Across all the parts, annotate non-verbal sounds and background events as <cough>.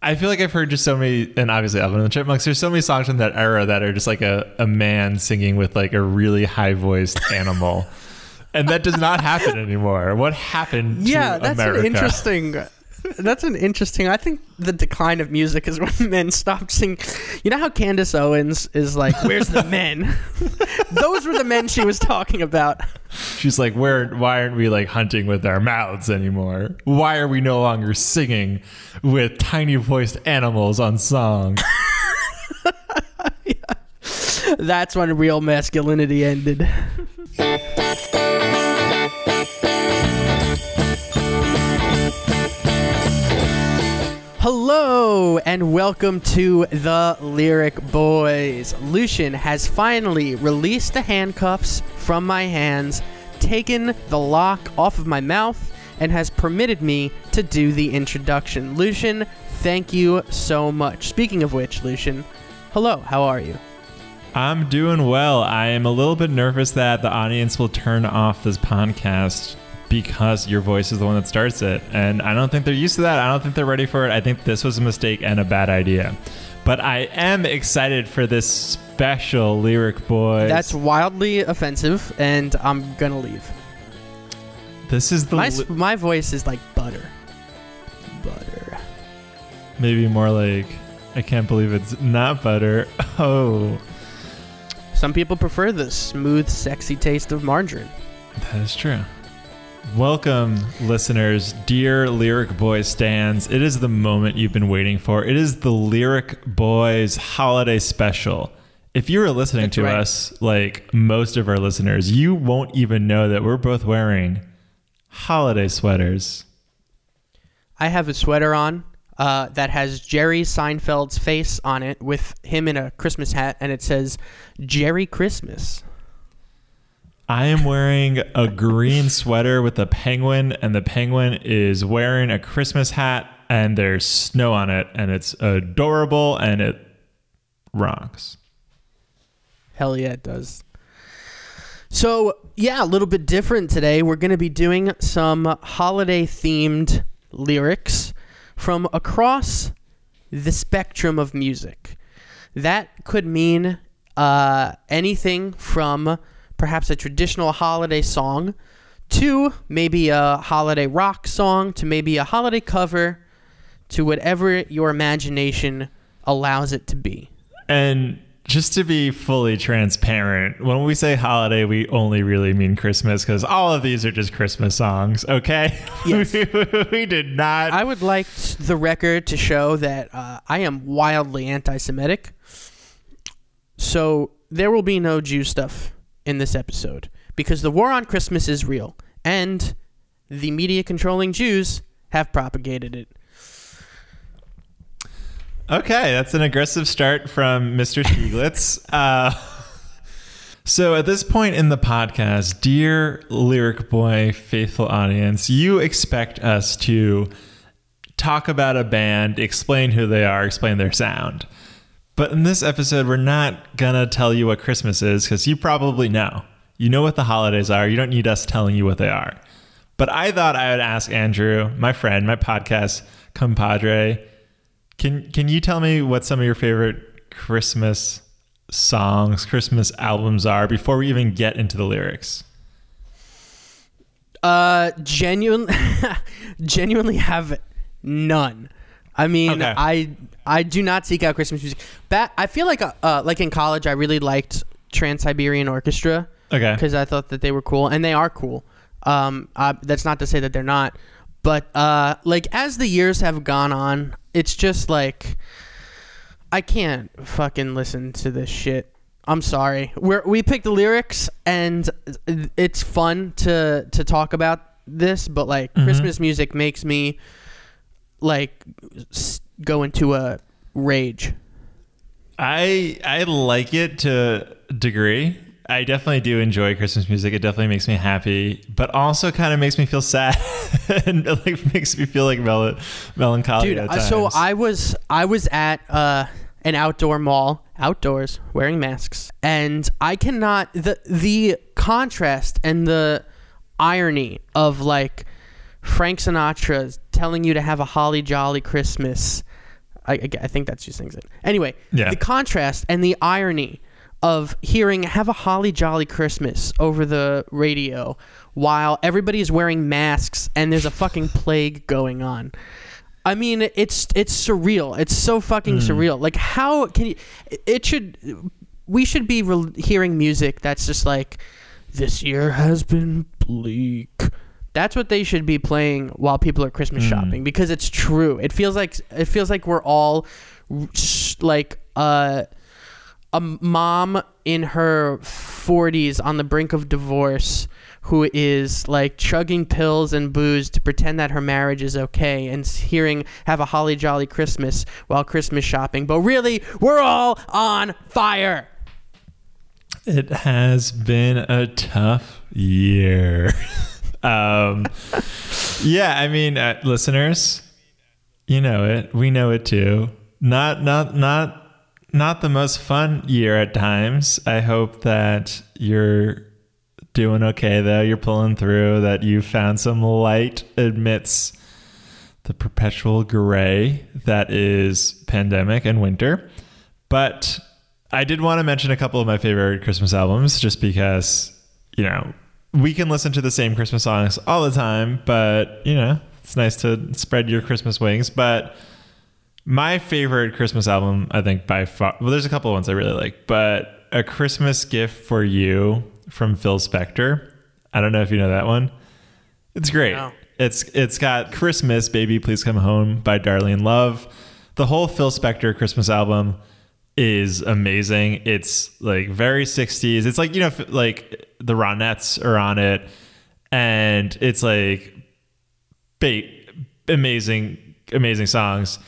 I feel like I've heard just so many, and obviously Alvin and the Chipmunks. There's so many songs from that era that are just like a, a man singing with like a really high voiced <laughs> animal, and that does not happen anymore. What happened? yeah, to that's America? an interesting. That's an interesting. I think the decline of music is when <laughs> men stopped singing. You know how Candace Owens is like, "Where's the men?" <laughs> Those were the men she was talking about. She's like, where? Why aren't we like hunting with our mouths anymore? Why are we no longer singing with tiny voiced animals on song? <laughs> That's when real masculinity ended. Hello and welcome to the Lyric Boys. Lucian has finally released the handcuffs from my hands, taken the lock off of my mouth, and has permitted me to do the introduction. Lucian, thank you so much. Speaking of which, Lucian, hello, how are you? I'm doing well. I am a little bit nervous that the audience will turn off this podcast because your voice is the one that starts it. And I don't think they're used to that. I don't think they're ready for it. I think this was a mistake and a bad idea. But I am excited for this special Lyric boy. That's wildly offensive, and I'm gonna leave. this is the My, li- my voice is like butter. Butter. maybe more like I can't believe it's not butter. <laughs> Oh, Some people prefer the smooth, sexy taste of margarine. that is true. Welcome, listeners, dear Lyric Boys stands. It is the moment you've been waiting for. It is the Lyric Boys holiday special. If you are listening That's to right. us, like most of our listeners, you won't even know that we're both wearing holiday sweaters. I have a sweater on uh, that has Jerry Seinfeld's face on it with him in a Christmas hat, and it says Jerry Christmas. I am wearing a green sweater with a penguin, and the penguin is wearing a Christmas hat, and there's snow on it, and it's adorable, and it rocks. Hell yeah, it does. So, yeah, a little bit different today. We're going to be doing some holiday themed lyrics from across the spectrum of music. That could mean uh, anything from perhaps a traditional holiday song to maybe a holiday rock song to maybe a holiday cover to whatever your imagination allows it to be. And just to be fully transparent, when we say holiday, we only really mean Christmas because all of these are just Christmas songs, okay? <laughs> Yes. we did not. I would like the record to show that uh, I am wildly anti-Semitic. So there will be no Jew stuff in this episode because the war on Christmas is real, and the media controlling Jews have propagated it. Okay, that's an aggressive start from Mr. Stieglitz. <laughs> uh, so, at this point in the podcast, dear Lyric Boy faithful audience, you expect us to talk about a band, explain who they are, explain their sound. But in this episode, we're not gonna tell you what Christmas is because you probably know. You know what the holidays are. You don't need us telling you what they are. But I thought I would ask Andrew, my friend, my podcast compadre, can can you tell me what some of your favorite Christmas songs, Christmas albums are before we even get into the lyrics? Uh, genuine, <laughs> genuinely have none. I mean, Okay. I I do not seek out Christmas music. Back, I feel like uh, uh, like in college, I really liked Trans Siberian Orchestra. Okay. because I thought that they were cool, and they are cool. Um, uh, that's not to say that they're not, but uh, like as the years have gone on, it's just like I can't fucking listen to this shit. I'm sorry. We we picked the lyrics, and it's fun to to talk about this, but like Christmas music makes me like s- go into a rage. I I like it to a degree. I definitely do enjoy Christmas music. It definitely makes me happy, but also kind of makes me feel <laughs> sad and like makes me feel like mel- melancholy. dude so i was i was at uh an outdoor mall outdoors wearing masks and i cannot the the contrast and the irony of like frank sinatra telling you to have a holly jolly christmas I, I, I think that's who sings it. Anyway, Yeah. the contrast and the irony of hearing "Have a Holly Jolly Christmas" over the radio while everybody is wearing masks and there's a fucking <laughs> plague going on. I mean, it's it's surreal. It's so fucking mm. surreal. Like, how can you? It should. We should be re- hearing music that's just like, "This year has been bleak." That's what they should be playing while people are Christmas shopping because it's true. It feels like it feels like we're all like uh, a mom in her 40s on the brink of divorce who is like chugging pills and booze to pretend that her marriage is okay and hearing have a holly jolly christmas while christmas shopping but really we're all on fire It has been a tough year. <laughs> um, yeah, I mean, uh, listeners, you know it. We know it too. Not, not, not, not the most fun year at times. I hope that you're doing okay though. You're pulling through. That you found some light amidst the perpetual gray that is pandemic and winter. But I did want to mention a couple of my favorite Christmas albums just because, you know, we can listen to the same Christmas songs all the time, but, you know, it's nice to spread your Christmas wings. But my favorite Christmas album, I think by far, well, there's a couple of ones I really like, but A Christmas Gift for You from Phil Spector. I don't know if you know that one. It's great. No. It's it's got Christmas, Baby Please Come Home by Darlene Love. The whole Phil Spector Christmas album is amazing. It's like very 60s. It's like, you know, like the Ronettes are on it and it's like bait amazing amazing songs.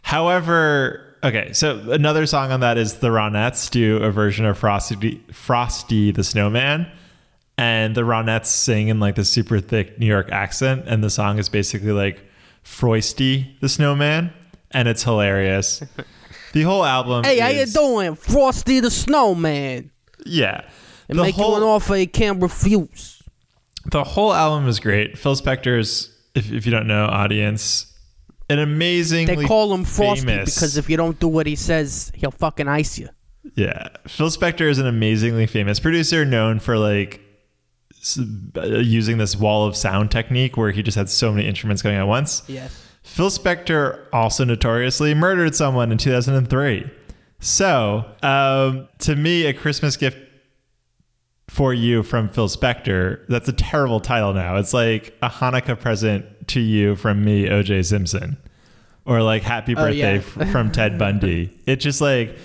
However, okay, so another song on that is the Ronettes do a version of Frosty Frosty the Snowman and the Ronettes sing in like the super thick New York accent, and the song is basically like Frosty the Snowman, and it's hilarious. <laughs> the whole album. hey how you is- doing frosty the snowman Yeah, and the make whole you an offer you can't refuse the whole album is great. Phil Spector's, if, if you don't know, audience, an amazingly they call him frosty famous- because if you don't do what he says he'll fucking ice you Yeah, Phil Spector is an amazingly famous producer, known for like s- uh, using this wall of sound technique where he just had so many instruments going at once. yes Phil Spector also notoriously murdered someone in 2003. So, um, to me, a Christmas gift for you from Phil Spector, that's a terrible title now. It's like a Hanukkah present to you from me, OJ Simpson. Or like happy Oh, birthday yeah. f- from Ted Bundy. It's just like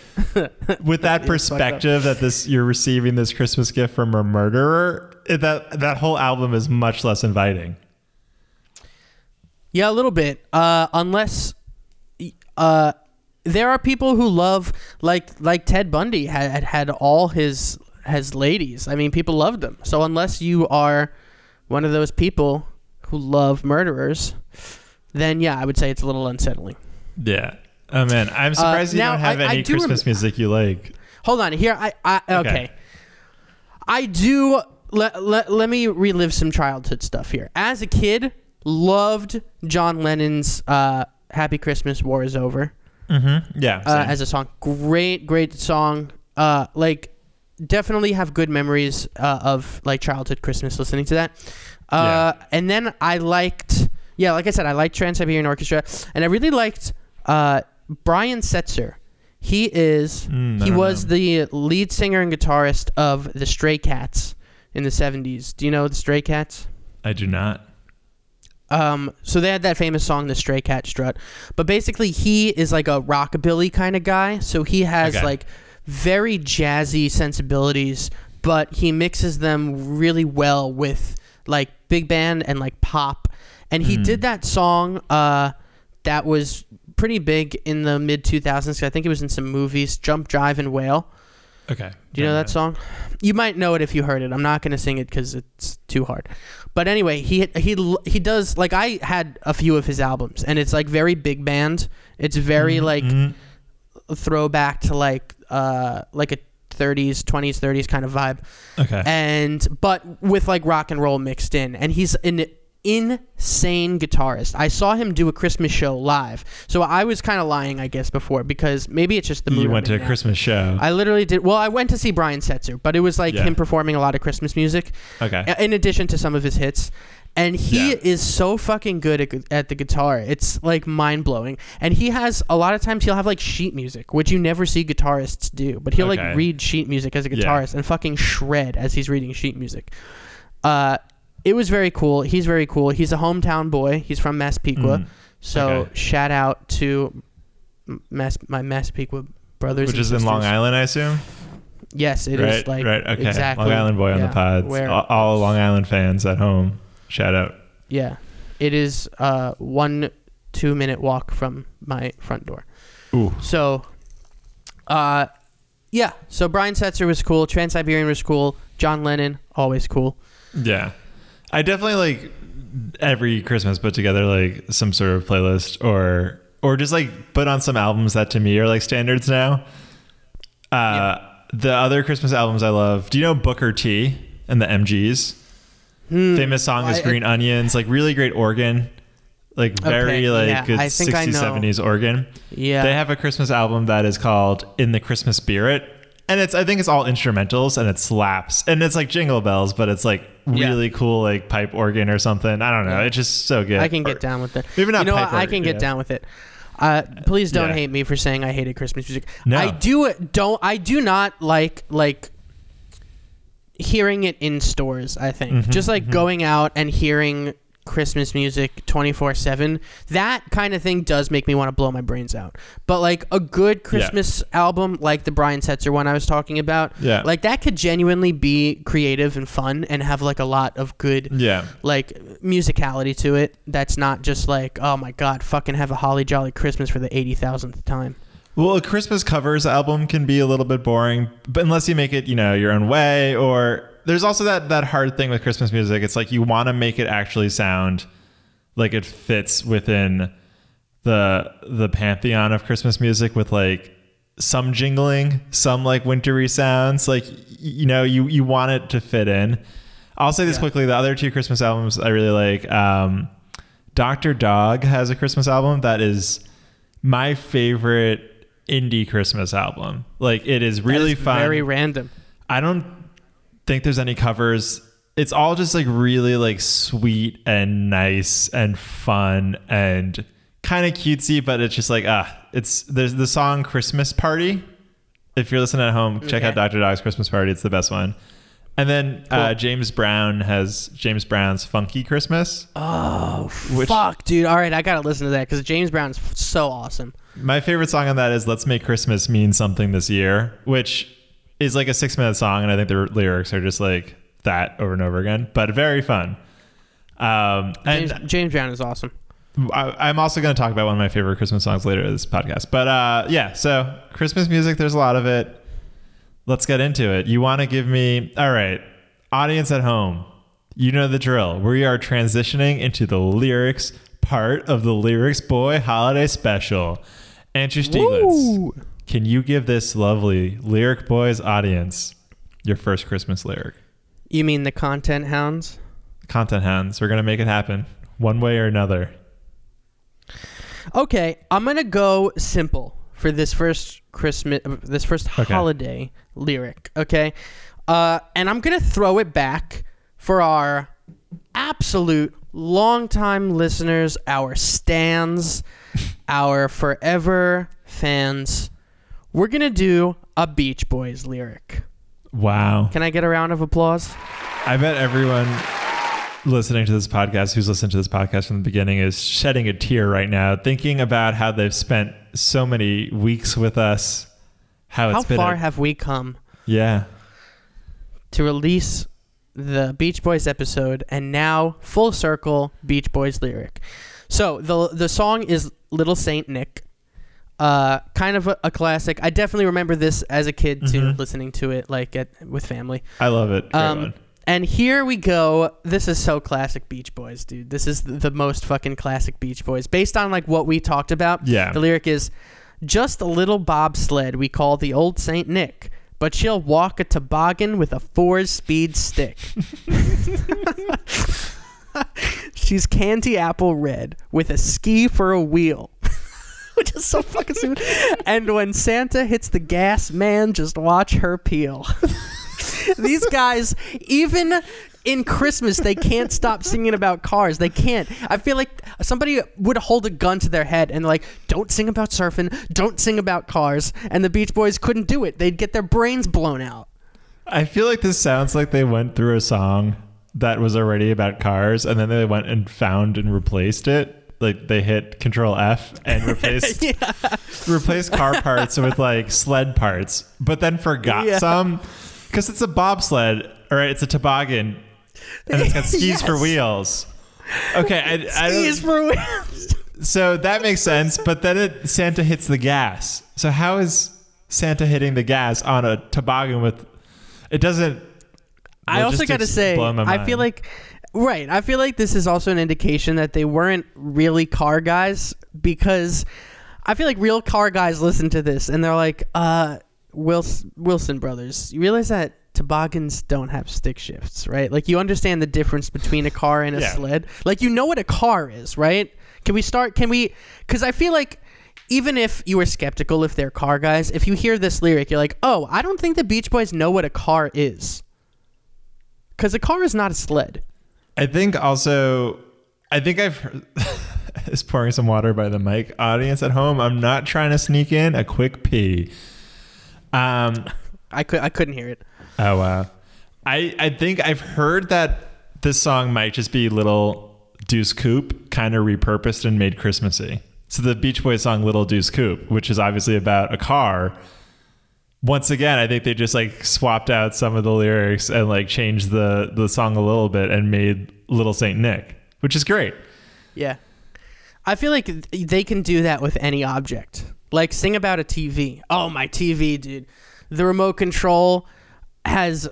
with that <laughs> perspective that this you're receiving this Christmas gift from a murderer, it, that that whole album is much less inviting. Yeah, a little bit. Uh, unless, uh, there are people who love like like Ted Bundy had had, all his his ladies. I mean, people loved them. So unless you are one of those people who love murderers, then yeah, I would say it's a little unsettling. Yeah. Oh man, I'm surprised you now, don't have I- I any do Christmas rem- music you like. Hold on, here I, I okay. Okay. I do let, let, let me relive some childhood stuff here. As a kid, loved John Lennon's uh, Happy Christmas War is Over. Mm-hmm. Yeah. uh, as a song. Great, great song. Uh, like, definitely have good memories uh, of like childhood Christmas listening to that. Uh, And then I liked, yeah, like I said, I liked Trans Siberian Orchestra, and I really liked uh, Brian Setzer. He is Mm, he was know. the lead singer and guitarist of the Stray Cats in the '70s. Do you know the Stray Cats? I do not. Um, so they had that famous song, "The Stray Cat Strut," but basically he is like a rockabilly kind of guy. So he has Okay. like very jazzy sensibilities, but he mixes them really well with like big band and like pop. And he did that song uh, that was pretty big in the mid 2000s. I think it was in some movies, "Jump, Jive, and Wail." Okay. Do you know that song? You might know it if you heard it. I'm not going to sing it because it's too hard. But anyway, he he he does like I had a few of his albums, and it's like very big band. It's very like Mhm. throwback to like uh like a 30s, 20s, 30s kind of vibe, Okay. and but with like rock and roll mixed in. And he's an insane guitarist. I saw him do a Christmas show live. So I was kind of lying, I guess, before because maybe it's just the mood. You went to a now. Christmas show. I literally did. Well, I went to see Brian Setzer, but it was like Yeah. him performing a lot of Christmas music okay. in addition to some of his hits. And he Yeah. is so fucking good at, at the guitar. It's like mind blowing. And he has a lot of times he'll have like sheet music, which you never see guitarists do. But he'll Okay. like read sheet music as a Yeah. guitarist and fucking shred as he's reading sheet music. Uh, it was very cool. He's very cool. He's a hometown boy. He's from Massapequa. Mm. So Okay. shout out to Mass, my Massapequa brothers. Which is in Long. Island, I assume. Yes, it is right. like right. Okay. exactly Long Island boy on the pods. Where, all, all Long Island fans at home. Shout out. yeah, it is uh, one two minute walk from my front door. Ooh. So, uh, yeah. So Brian Setzer was cool. Trans Siberian was cool. John Lennon always cool. Yeah. I definitely like every Christmas put together like some sort of playlist or or just like put on some albums that to me are like standards now. Uh the other Christmas albums I love. Do you know Booker T and the MGs? Hmm. Famous song is I- Green Onions, like really great organ. Like very Okay, like yeah, good I think I 60s 70s organ. Yeah. They have a Christmas album that is called In the Christmas Spirit. And it's I think it's all instrumentals and it slaps. And it's like jingle bells, but it's like Yeah. really cool like pipe organ or something. I don't know. Yeah. It's just so good. I can Or- get down with it. Maybe not You know? I can get yeah. down with it. Uh, please don't Yeah. hate me for saying I hated Christmas music. No. I do don't. I do not like like hearing it in stores. I think Mhm, just like mhm. going out and hearing Christmas music twenty four seven. That kind of thing does make me want to blow my brains out. But like a good Christmas album, like the Brian Setzer one I was talking about, Yeah. like that could genuinely be creative and fun and have like a lot of good Yeah. like musicality to it that's not just like oh my god fucking have a holly jolly christmas for the 80000th time Well, a Christmas covers album can be a little bit boring, but unless you make it, you know, your own way or there's also that that hard thing with Christmas music. It's like you want to make it actually sound like it fits within the the pantheon of Christmas music with like some jingling, some like wintry sounds. Like you know, you you want it to fit in. I'll say this Yeah. quickly: the other two Christmas albums I really like. Um, Doctor Dog has a Christmas album that is my favorite indie Christmas album. Like it is really is fun. very random I don't think there's any covers. It's all just like really like sweet and nice and fun and kind of cutesy, but it's just like ah, it's there's the song Christmas Party. If you're listening at home, check Okay. out Dr. Dog's Christmas Party. It's the best one. And then uh, James Brown has James Brown's Funky Christmas. oh Which- fuck dude all right i gotta listen to that because james brown's so awesome My favorite song on that is "Let's Make Christmas Mean Something This Year," which is like a six-minute song, and I think the lyrics are just like that over and over again, but very fun. Um, and james, james brown is awesome I, I'm also going to talk about one of my favorite Christmas songs later in this podcast. But uh, yeah, so Christmas music, there's a lot of it. Let's get into it. You want to give me, all right, audience at home, you know the drill. We are transitioning into the lyrics part of the Lyrics Boy Holiday Special. Andrew Stieglitz, Woo! Can you give this lovely Lyric Boys audience your first Christmas lyric? you mean the content hounds Content hounds. We're going to make it happen one way or another. okay i'm gonna go simple for this first christmas this first Okay. holiday lyric okay uh, and i'm gonna throw it back for our absolute longtime listeners our stands our forever fans we're gonna do a beach boys lyric Wow. can i get a round of applause I bet everyone listening to this podcast, who's listened to this podcast from the beginning, is shedding a tear right now, thinking about how they've spent so many weeks with us. How it's how far a- have we come yeah. to release the Beach Boys episode and now full circle Beach Boys lyric. So the the song is Little Saint Nick. Uh, kind of a, a classic. I definitely remember this as a kid too, Mhm. listening to it like at with family. I love it. Um, and here we go. This is so classic Beach Boys, dude. This is the, the most fucking classic Beach Boys. Based on like what we talked about, Yeah. the lyric is just a little bobsled we call the old Saint Nick, but she'll walk a toboggan with a four speed stick. <laughs> <laughs> She's candy apple red with a ski for a wheel. <laughs> Which is so fucking stupid. and when Santa hits the gas, man, just watch her peel. <laughs> These guys, even in Christmas, they can't stop singing about cars. They can't. I feel like somebody would hold a gun to their head and like, don't sing about surfing, don't sing about cars. And the Beach Boys couldn't do it. They'd get their brains blown out. I feel like this sounds like they went through a song that was already about cars and then they went and found and replaced it. Like they hit control F and <laughs> replaced yeah. replaced car parts with like sled parts, but then forgot Yeah. some because it's a bobsled or it's a toboggan and it's got <laughs> skis for wheels. Okay, I, I Skis for wheels. <laughs> so that makes sense, but then it, Santa hits the gas. So how is Santa hitting the gas on a toboggan with? It doesn't. I also got to say, I feel like, right, I feel like this is also an indication that they weren't really car guys because I feel like real car guys listen to this and they're like, uh, Wilson, Wilson brothers, you realize that toboggans don't have stick shifts, right? Like you understand the difference between a car and a Yeah. sled. Like you know what a car is, right? Can we start? Can we? Because I feel like even if you were skeptical if they're car guys, if you hear this lyric, you're like, oh, I don't think the Beach Boys know what a car is. Because a car is not a sled. I think also, I think I've heard, <laughs> is pouring some water by the mic. Audience at home, I'm not trying to sneak in a quick pee. Um. <laughs> I could I couldn't hear it. Oh wow. I I think I've heard that this song might just be Little Deuce Coupe kind of repurposed and made Christmassy. So the Beach Boys song Little Deuce Coupe, which is obviously about a car. Once again, I think they just like swapped out some of the lyrics and like changed the the song a little bit and made Little Saint Nick, which is great. Yeah. I feel like they can do that with any object. Like sing about a TV. Oh, my TV, dude. The remote control has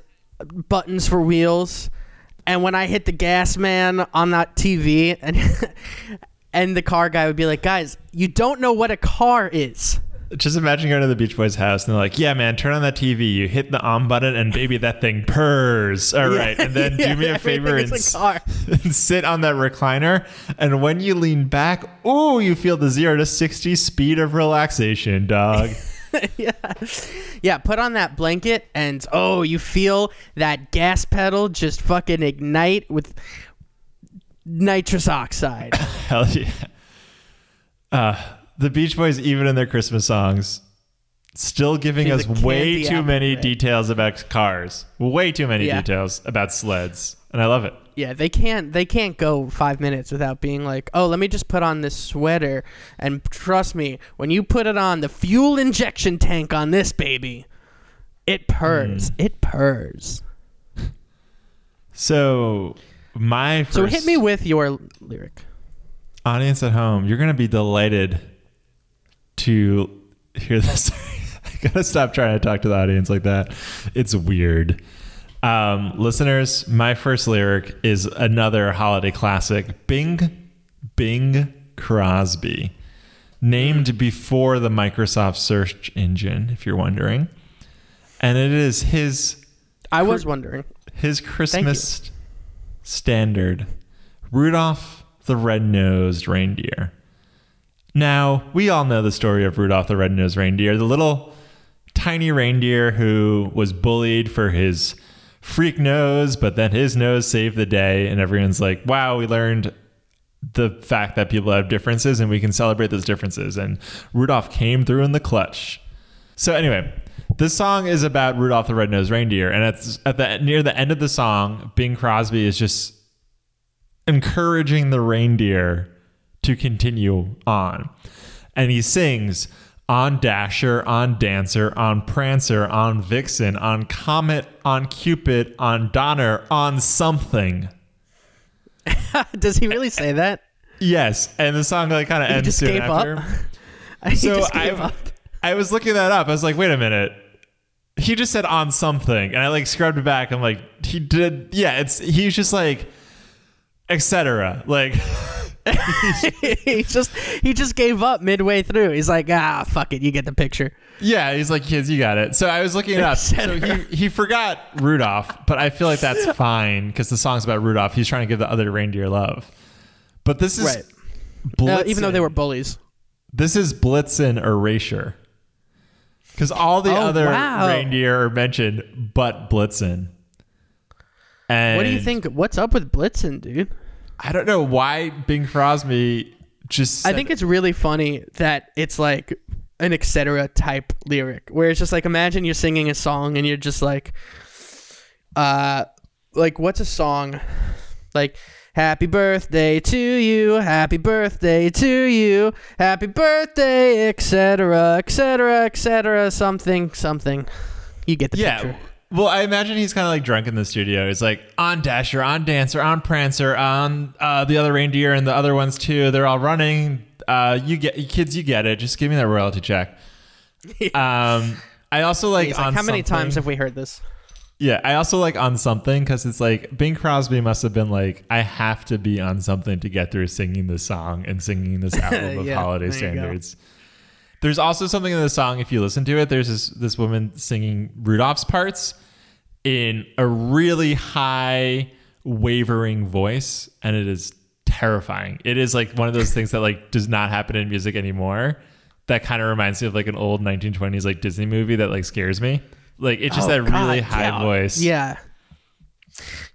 buttons for wheels. And when I hit the gas man on that TV and <laughs> and the car guy would be like, "Guys, you don't know what a car is." Just imagine going to the Beach Boys house and they're like, "Yeah, man, turn on that TV. You hit the on button, and baby, that thing purrs. All right, and then <laughs> Yeah, do me a favor and, a and <laughs> sit on that recliner. And when you lean back, oh, you feel the zero to sixty speed of relaxation, dog. <laughs> yeah. Yeah, put on that blanket and oh, you feel that gas pedal just fucking ignite with nitrous oxide. Hell yeah. Uh, the Beach Boys, even in their Christmas songs, still giving She's us way too many red. details about cars. Way too many Yeah. details about sleds, and I love it. yeah, they can't they can't go 5 minutes without being like, "Oh, let me just put on this sweater and trust me, when you put it on the fuel injection tank on this baby, it purrs. Hmm. It purrs." So my first So hit me with your lyric. audience at home, you're gonna be delighted to hear this. <laughs> I gotta stop trying to talk to the audience like that. It's weird. Um, listeners, my first lyric is another holiday classic, Bing Bing Crosby, named before the Microsoft search engine, if you're wondering. And it is his I was wondering. his Christmas standard Rudolph the Red-Nosed Reindeer. Now, we all know the story of Rudolph the Red-Nosed Reindeer, the little tiny reindeer who was bullied for his freak nose, but then his nose saved the day and everyone's like, "Wow, we learned the fact that people have differences and we can celebrate those differences." And Rudolph came through in the clutch. So anyway, this song is about Rudolph the Red-Nosed Reindeer, and it's at the near the end of the song, Bing Crosby is just encouraging the reindeer to continue on, and he sings on Dasher, on Dancer, on Prancer, on Vixen, on Comet, on Cupid, on Donner, on something. <laughs> Does he really say that? Yes, and the song like kind of ends just soon gave after. up. <laughs> he So just I, up. I was looking that up. I was like, wait a minute. He just said on something, and I like scrubbed it back. I'm like, he did. Yeah, it's he's just like, etc. Like, <laughs> <laughs> he just he just gave up midway through. He's like, ah, fuck it, you get the picture. yeah, he's like, kids, you got it. So I was looking it up. <laughs> so he he forgot Rudolph, but I feel like that's <laughs> fine because the song's about Rudolph. He's trying to give the other reindeer love. But this is Right. Uh, even though they Blitzen. were bullies. This is Blitzen erasure. Because all the Oh, other wow. reindeer are mentioned, but Blitzen. And What do you think? What's up with Blitzen, dude? I don't know why Bing Crosby just. I think it's really funny that it's like an etc. type lyric where it's just like imagine you're singing a song and you're just like, uh, like what's a song, like. Happy birthday to you, happy birthday to you, happy birthday, etc., etc., etc., something, something. You get the Yeah. picture. Well, I imagine he's kind of like drunk in the studio. He's like on Dasher, on Dancer, on Prancer, on uh, the other reindeer and the other ones too. They're all running. Uh, you get kids, you get it. Just give me that royalty check. <laughs> um, I also like, like, how many something- times have we heard this? Yeah, I also like on something because it's like Bing Crosby must have been like, I have to be on something to get through singing this song and singing this <laughs> album of Yeah, holiday standards. go. There's also something in the song if you listen to it. There's this this woman singing Rudolph's parts in a really high wavering voice, and it is terrifying. It is like one of those things that like does not happen in music anymore. That kind of reminds me of like an old 1920s like Disney movie that like scares me. Like it's just Oh, that really high yeah. voice. Yeah.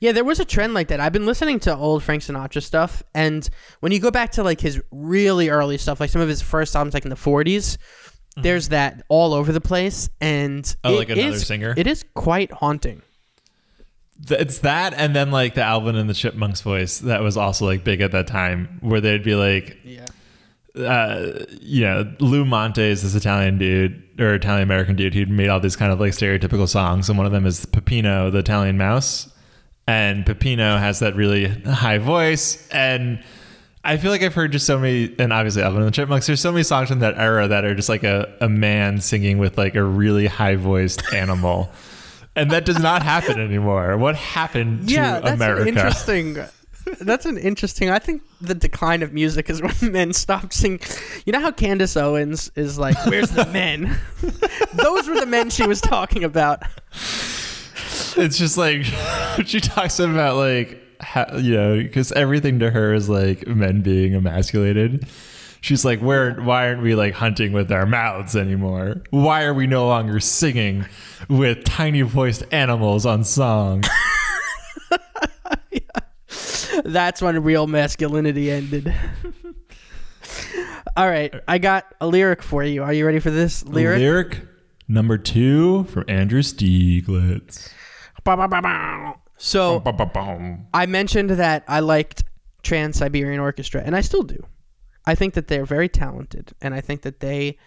Yeah, there was a trend like that. I've been listening to old Frank Sinatra stuff, and when you go back to like his really early stuff, like some of his first albums, like in the 40s, there's that all over the place, and Mm-hmm. Oh, it like another is- singer? It is quite haunting. It's that, and then like the Alvin and the Chipmunks voice that was also like big at that time, where they'd be like, Yeah. uh, you know, Lou Monte is this Italian dude or Italian American dude who'd made all these kind of like stereotypical songs, and one of them is Peppino, the Italian mouse, and Peppino has that really high voice, and I feel like I've heard just so many, and obviously Alvin and the Chipmunks. There's so many songs from that era that are just like a, a man singing with like a really high voiced animal. <laughs> And that does not happen anymore. What happened to Yeah, that's America? interesting. That's an interesting. I think the decline of music is <laughs> when men stopped singing. You know how Candace Owens is like, "Where's the men?" <laughs> Those were the men she was talking about. It's just like <laughs> she talks about like how, you know because everything to her is like men being emasculated. She's like, where? Why aren't we like hunting with our mouths anymore? Why are we no longer singing with tiny voiced animals on song? <laughs> That's when real masculinity ended. <laughs> All right, I got a lyric for you. Are you ready for this lyric? Lyric number two from Andrew Stieglitz. So I mentioned that I liked Trans Siberian Orchestra, and I still do. I think that they're very talented, and I think that they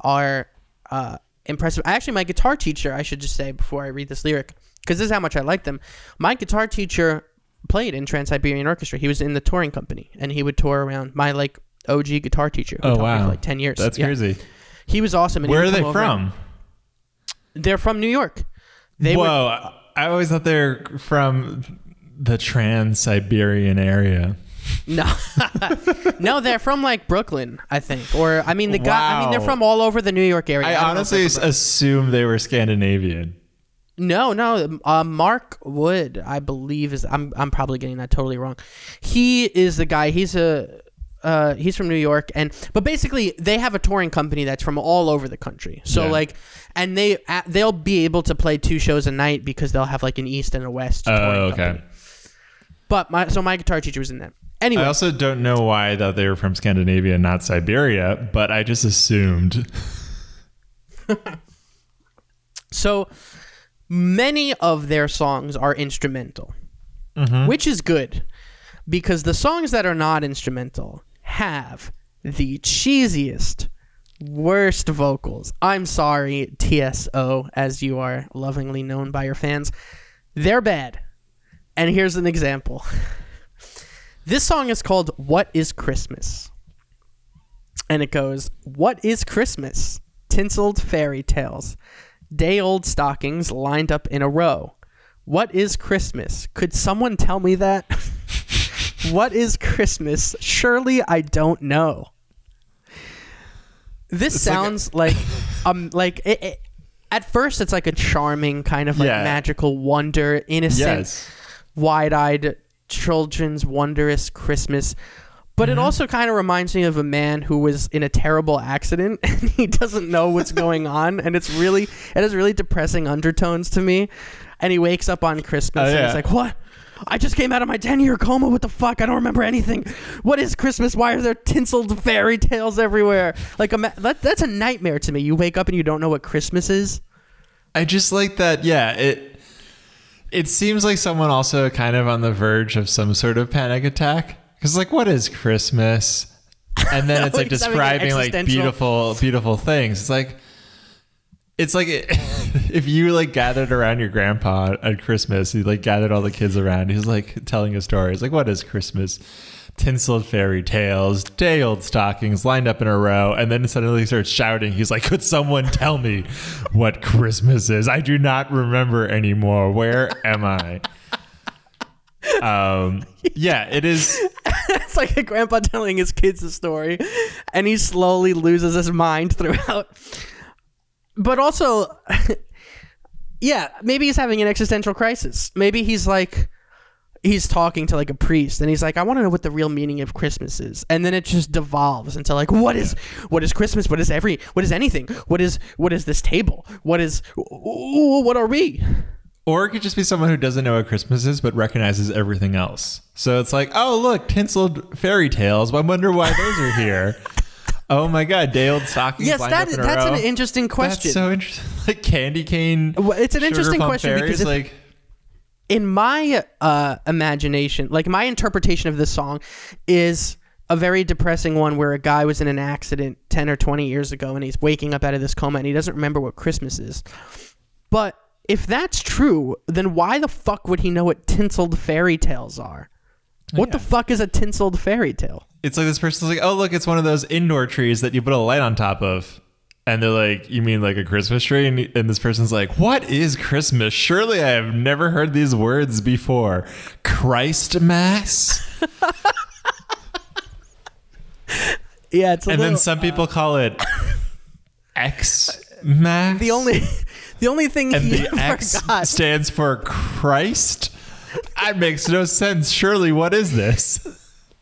are uh, impressive. Actually, my guitar teacher, I should just say before I read this lyric, because this is how much I like them. My guitar teacher played in Trans Siberian Orchestra. He was in the touring company, and he would tour around. My like OG guitar teacher. who Oh taught me wow, For like ten years. That's Yeah. crazy. He was awesome. And Where are they come and- from? They're from New York. They were Whoa, I always thought they're from the Trans Siberian area. No, <laughs> no, they're from like Brooklyn, I think. Or I mean, the guy. I mean, they're from all over the New York area. I if honestly assumed they were Scandinavian. no, no. Uh, Mark Wood, I believe is. I'm. I'm probably getting that totally wrong. He is the guy. He's a. Uh, he's from New York, and but basically they have a touring company that's from all over the country. So Yeah. like, and they uh, they'll be able to play two shows a night because they'll have like an east and a west. touring Oh, okay. company. But my so my guitar teacher was in that. Anyway, I also don't know why that they were from Scandinavia not Siberia, but I just assumed. <laughs> So many of their songs are instrumental, Mm-hmm. which is good because the songs that are not instrumental have the cheesiest, worst vocals. I'm sorry, TSO, as you are lovingly known by your fans. They're bad. And here's an example. <laughs> This song is called What is Christmas? And it goes, What is Christmas? Tinseled fairy tales. Day old stockings lined up in a row. What is Christmas? Could someone tell me that? <laughs> what is Christmas? Surely I don't know. This It's like a- sounds like, um like it, it, at first it's like a charming kind of like Yeah. magical wonder, innocent Yes. wide-eyed children's wondrous Christmas. But it also kind of reminds me of a man who was in a terrible accident <laughs> and he doesn't know what's <laughs> going on, and it's really it has really depressing undertones to me. And he wakes up on Christmas Oh, and yeah. he's like, "What? I just came out of my ten year coma. What the fuck? I don't remember anything. What is Christmas? Why are there tinseled fairy tales everywhere? Like, ima- that, that's a nightmare to me. You wake up and you don't know what Christmas is. I just like that. Yeah, it it seems like someone also kind of on the verge of some sort of panic attack. Because like, what is Christmas? And then <laughs> it's like He's having an describing like beautiful, beautiful things. It's like it's like <laughs> if you like gathered around your grandpa at Christmas, he like gathered all the kids around. He's like telling a story. It's like, what is Christmas? Tinseled fairy tales, day old stockings lined up in a row, and then suddenly he starts shouting. He's like, Could someone tell me what Christmas is? I do not remember anymore. Where am I? <laughs> Um, yeah, it is. <laughs> it's like a grandpa telling his kids a story, and he slowly loses his mind throughout. But also, <laughs> yeah, maybe he's having an existential crisis. Maybe he's like, he's talking to like a priest, and he's like, I want to know what the real meaning of Christmas is, and then it just devolves into like, what is, what is Christmas? What is every, what is anything? What is, what is this table? What is, what are we? Or it could just be someone who doesn't know what Christmas is but recognizes everything else. So it's like, oh look, tinseled fairy tales. I wonder why those are here. <laughs> oh my god, day old stockings Yes, that, up in a that's row. an interesting question. That's so interesting. <laughs> Like candy cane. Well, it's an interesting question because if- like in my uh, imagination, like my interpretation of this song is a very depressing one where a guy was in an accident 10 or 20 years ago and he's waking up out of this coma and he doesn't remember what Christmas is. But if that's true, then why the fuck would he know what tinseled fairy tales are? What the fuck is a tinseled fairy tale? it's like this person's like, oh look, it's one of those indoor trees that you put a light on top of. And they're like, you mean like a Christmas tree? And, and this person's like, what is Christmas? Surely I have never heard these words before. Christ Mass? <laughs> Yeah, it's a and then little- some people uh. call it <laughs> X Mass. the only <laughs> the only thing and he the X forgot stands for Christ. <laughs> That makes no sense. Surely, what is this?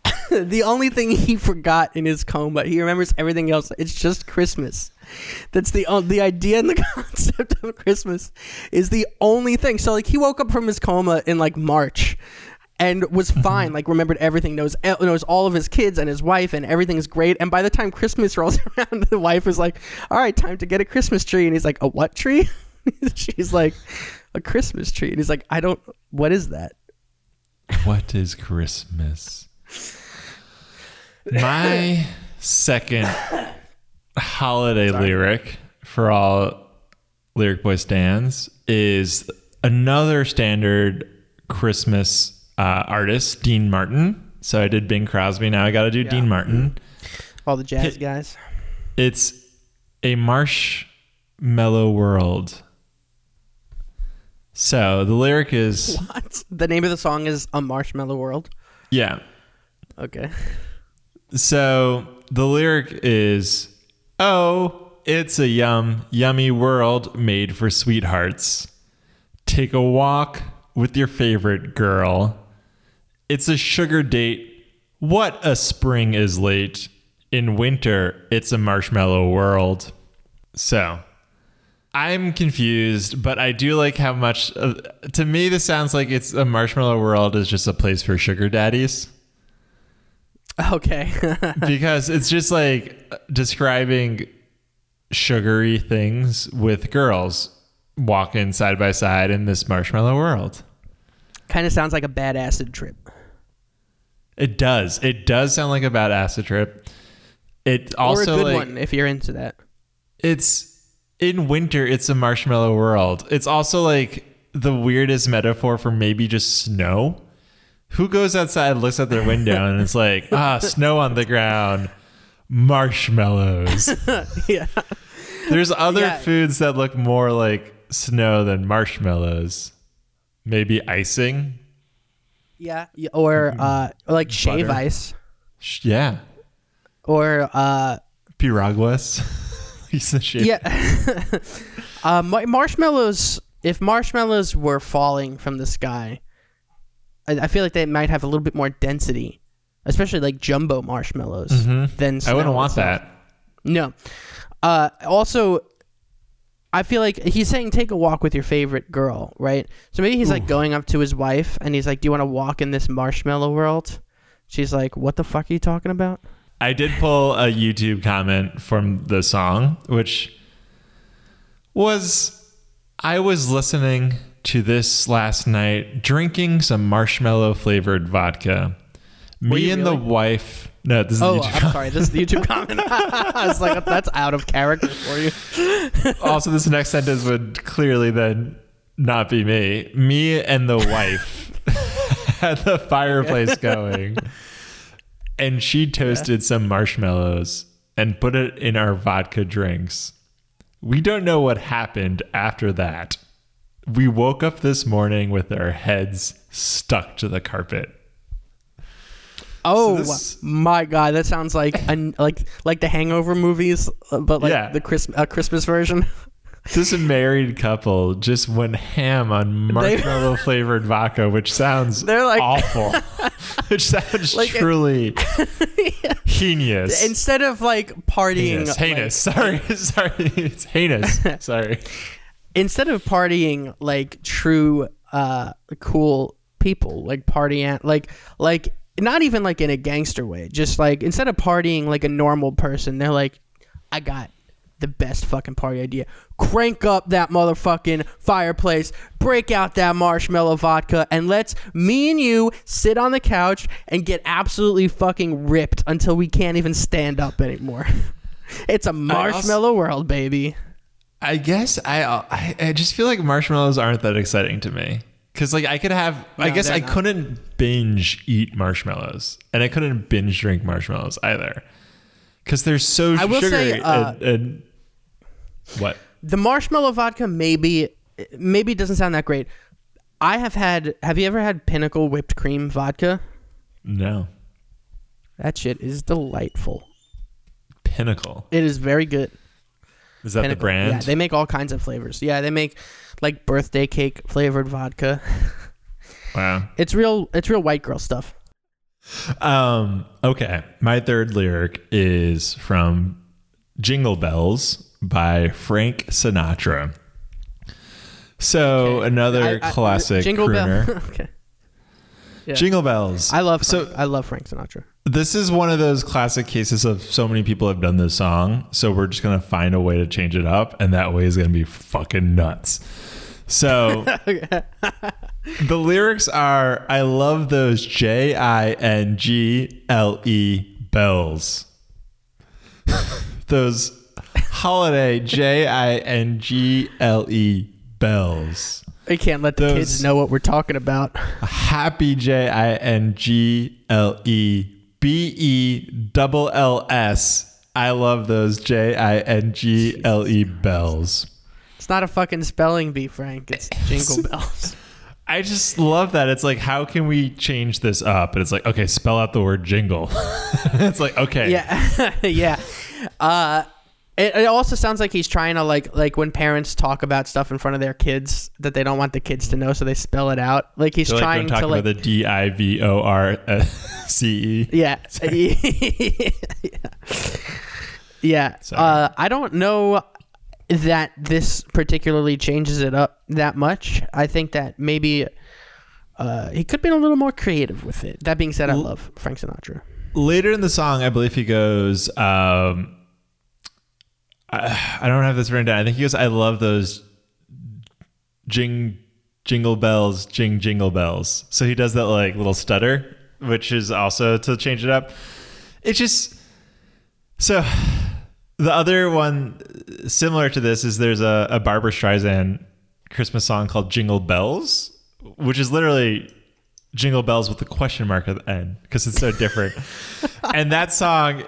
<laughs> the only thing he forgot in his coma, he remembers everything else. It's just Christmas. That's the o- the idea and the <laughs> concept of Christmas is the only thing. So like he woke up from his coma in like March and was mm-hmm. fine. Like remembered everything. Knows knows all of his kids and his wife and everything's great. And by the time Christmas rolls around, the wife is like, "All right, time to get a Christmas tree." And he's like, "A what tree?" She's like, "A Christmas tree." And he's like, "I don't. What is that?" What is Christmas? My second holiday lyric for all Lyric Boy stands is another standard Christmas uh, artist, Dean Martin. So I did Bing Crosby. Now I got to do Dean Martin. All the jazz Hit- guys. It's a marshmallow world. So the lyric is What? The name of the song is A Marshmallow World. yeah. Okay. So the lyric is Oh, it's a yum, yummy world made for sweethearts. Take a walk with your favorite girl. It's a sugar date. What a spring is late. In winter, it's a marshmallow world. So, I'm confused, but I do like how much. Of, to me, this sounds like it's a marshmallow world is just a place for sugar daddies Okay. <laughs> because it's just like uh, describing sugary things with girls walking side by side in this marshmallow world. kind of sounds like a bad acid trip. It does. It does sound like a bad acid trip. It also or a good like one if you're into that. it's in winter. It's a marshmallow world. It's also like the weirdest metaphor for maybe just snow. Who goes outside, looks out their window, and it's like <laughs> ah, snow on the ground, marshmallows. <laughs> yeah. There's other Yeah. foods that look more like snow than marshmallows. Maybe icing. Yeah. Or uh like shave Butter. ice. Yeah. Or uh Piraguas. <laughs> Piece of shit. yeah. <laughs> uh, mar- marshmallows if marshmallows were falling from the sky, I, I feel like they might have a little bit more density especially like jumbo marshmallows. Mhm. Than I wouldn't want itself. that. No. Uh, also, I feel like he's saying take a walk with your favorite girl, right? So maybe he's like going up to his wife and he's like, "Do you want to walk in this marshmallow world?" She's like, "What the fuck are you talking about?" I did pull a YouTube comment from the song, which was I was listening to this last night, drinking some marshmallow flavored vodka. Me and the wife. No, this is Oh, the YouTube I'm comment. sorry. This is the YouTube <laughs> comment. <laughs> I was like, "That's out of character for you." also, this next sentence would clearly then not be me. Me and the wife <laughs> had the fireplace going, and she toasted some marshmallows and put it in our vodka drinks. We don't know what happened after that. We woke up this morning with our heads stuck to the carpet. Oh this- my god, that sounds like an, like like the Hangover movies, uh, but like Yeah. the Christmas uh, Christmas version. <laughs> This married couple just went ham on marshmallow flavored vodka, which sounds They're like- awful. <laughs> which sounds Like truly <laughs> heinous. Instead of like partying, heinous. like- Heinous. Sorry. <laughs> Sorry. It's heinous. Sorry. instead of partying like true uh cool people like partying like like not even like in a gangster way just like instead of partying like a normal person they're like i got the best fucking party idea crank up that motherfucking fireplace break out that marshmallow vodka and let's me and you sit on the couch and get absolutely fucking ripped until we can't even stand up anymore <laughs> it's a marshmallow world baby I guess I, I I just feel like marshmallows aren't that exciting to me. Cause like I could have, I guess I not. couldn't binge eat marshmallows, and I couldn't binge drink marshmallows either, because they're so sugary. say, uh, and, and what? The marshmallow vodka maybe maybe doesn't sound that great. I have had have you ever had Pinnacle whipped cream vodka? No, That shit is delightful. Pinnacle. It is very good. Is that Pinnacle. the brand? Yeah, they make all kinds of flavors. Yeah, they make like birthday cake flavored vodka. <laughs> wow. It's real it's real white girl stuff. Um. Okay. My third lyric is from "Jingle Bells" by Frank Sinatra. So Okay. another I- I- classic Jingle crooner. Bell. <laughs> okay. Yeah. Jingle bells. I love so. I love Frank Sinatra. This is one of those classic cases of so many people have done this song, so we're just gonna find a way to change it up, and that way is gonna be fucking nuts. So <laughs> the lyrics are I love those J I N G L E bells. <laughs> those holiday J I N G L E bells. We can't let the Those- kids know what we're talking about. Happy J I N G L E B E double L S. I love those J I N G L E bells. It's not a fucking spelling bee, Frank. It's <laughs> jingle bells. I just love that. It's like, how can we change this up? And it's like, okay, spell out the word jingle. <laughs> it's like, okay. Yeah, <laughs> yeah. Uh, it, it also sounds like he's trying to like like when parents talk about stuff in front of their kids that they don't want the kids to know, so they spell it out. Like he's So like, trying to like about the D I V O R C E. <laughs> yeah. <laughs> yeah. Sorry. Uh, I don't know that this particularly changes it up that much. I think that maybe uh, he could have been a little more creative with it. That being said, I love Frank Sinatra. Later in the song, I believe he goes, um, I, I don't have this written down. I think he goes, I love those jing, jingle bells, jing, jingle bells. So he does that like little stutter, which is also to change it up. It just, so the other one similar to this is there's a, a Barbra Streisand Christmas song called Jingle Bells, which is literally Jingle Bells with the question mark at the end because it's so different. <laughs> and that song,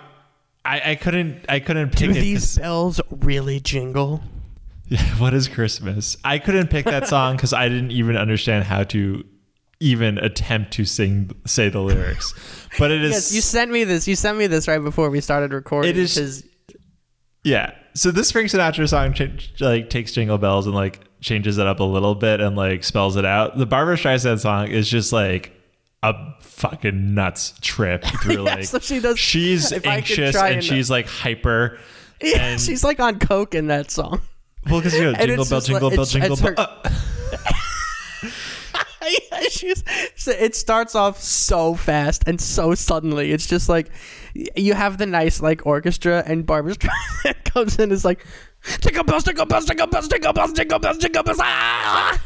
I, I couldn't I couldn't pick Do it. these bells really jingle? <laughs> Yeah, what is Christmas? I couldn't pick that song because I didn't even understand how to even attempt to sing say the lyrics. But it is Yes, you sent me this. You sent me this right before we started recording. It is- 'cause- Yeah. So this Frank Sinatra song ch- like takes Jingle Bells and like changes it up a little bit and like spells it out. The Barbra Streisand song is just like a fucking nuts trip <laughs> through Yeah, like so she does- she's <laughs> if I could anxious and and- she's like hyper. <laughs> Yeah, And- she's like on coke in that song. Well, because you know, jingle bell, just like- jingle bell, it's- jingle it's bell. uh, she's, so it starts off so fast and so suddenly. It's just like you have the nice like orchestra, and Barbra Streisand comes in and is like, "Jingle bells, jingle bells, jingle bells, jingle bells, jingle bells, jingle bells." Ah!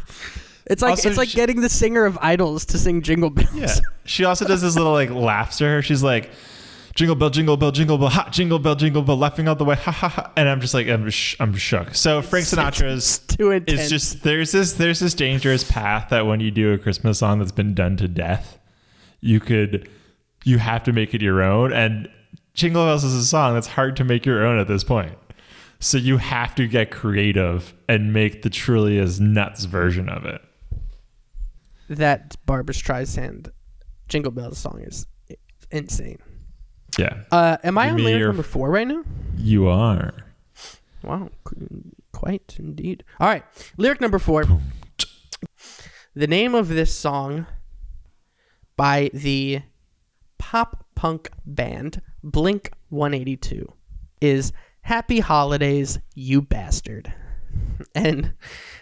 It's like Also, it's like she- getting the singer of Idols to sing Jingle Bells. yeah. She also does this little like laughs to her. She's like, jingle bell, jingle bell, jingle bell, ha, jingle bell, jingle bell, laughing all the way, ha ha ha. And I'm just like, I'm, sh- I'm shook. So Frank Sinatra's <laughs> too intense. It's just there's this there's this dangerous path that when you do a Christmas song that's been done to death, you could you have to make it your own. And Jingle Bells is a song that's hard to make your own at this point. So you have to get creative and make the truly as nuts version of it. That Barbra Streisand Jingle Bells song is insane. Yeah, Uh, am I Give on lyric number four right now? you are. Wow, quite indeed. All right, lyric number four. The name of this song by the pop punk band Blink 182 is Happy Holidays, You Bastard. <laughs> And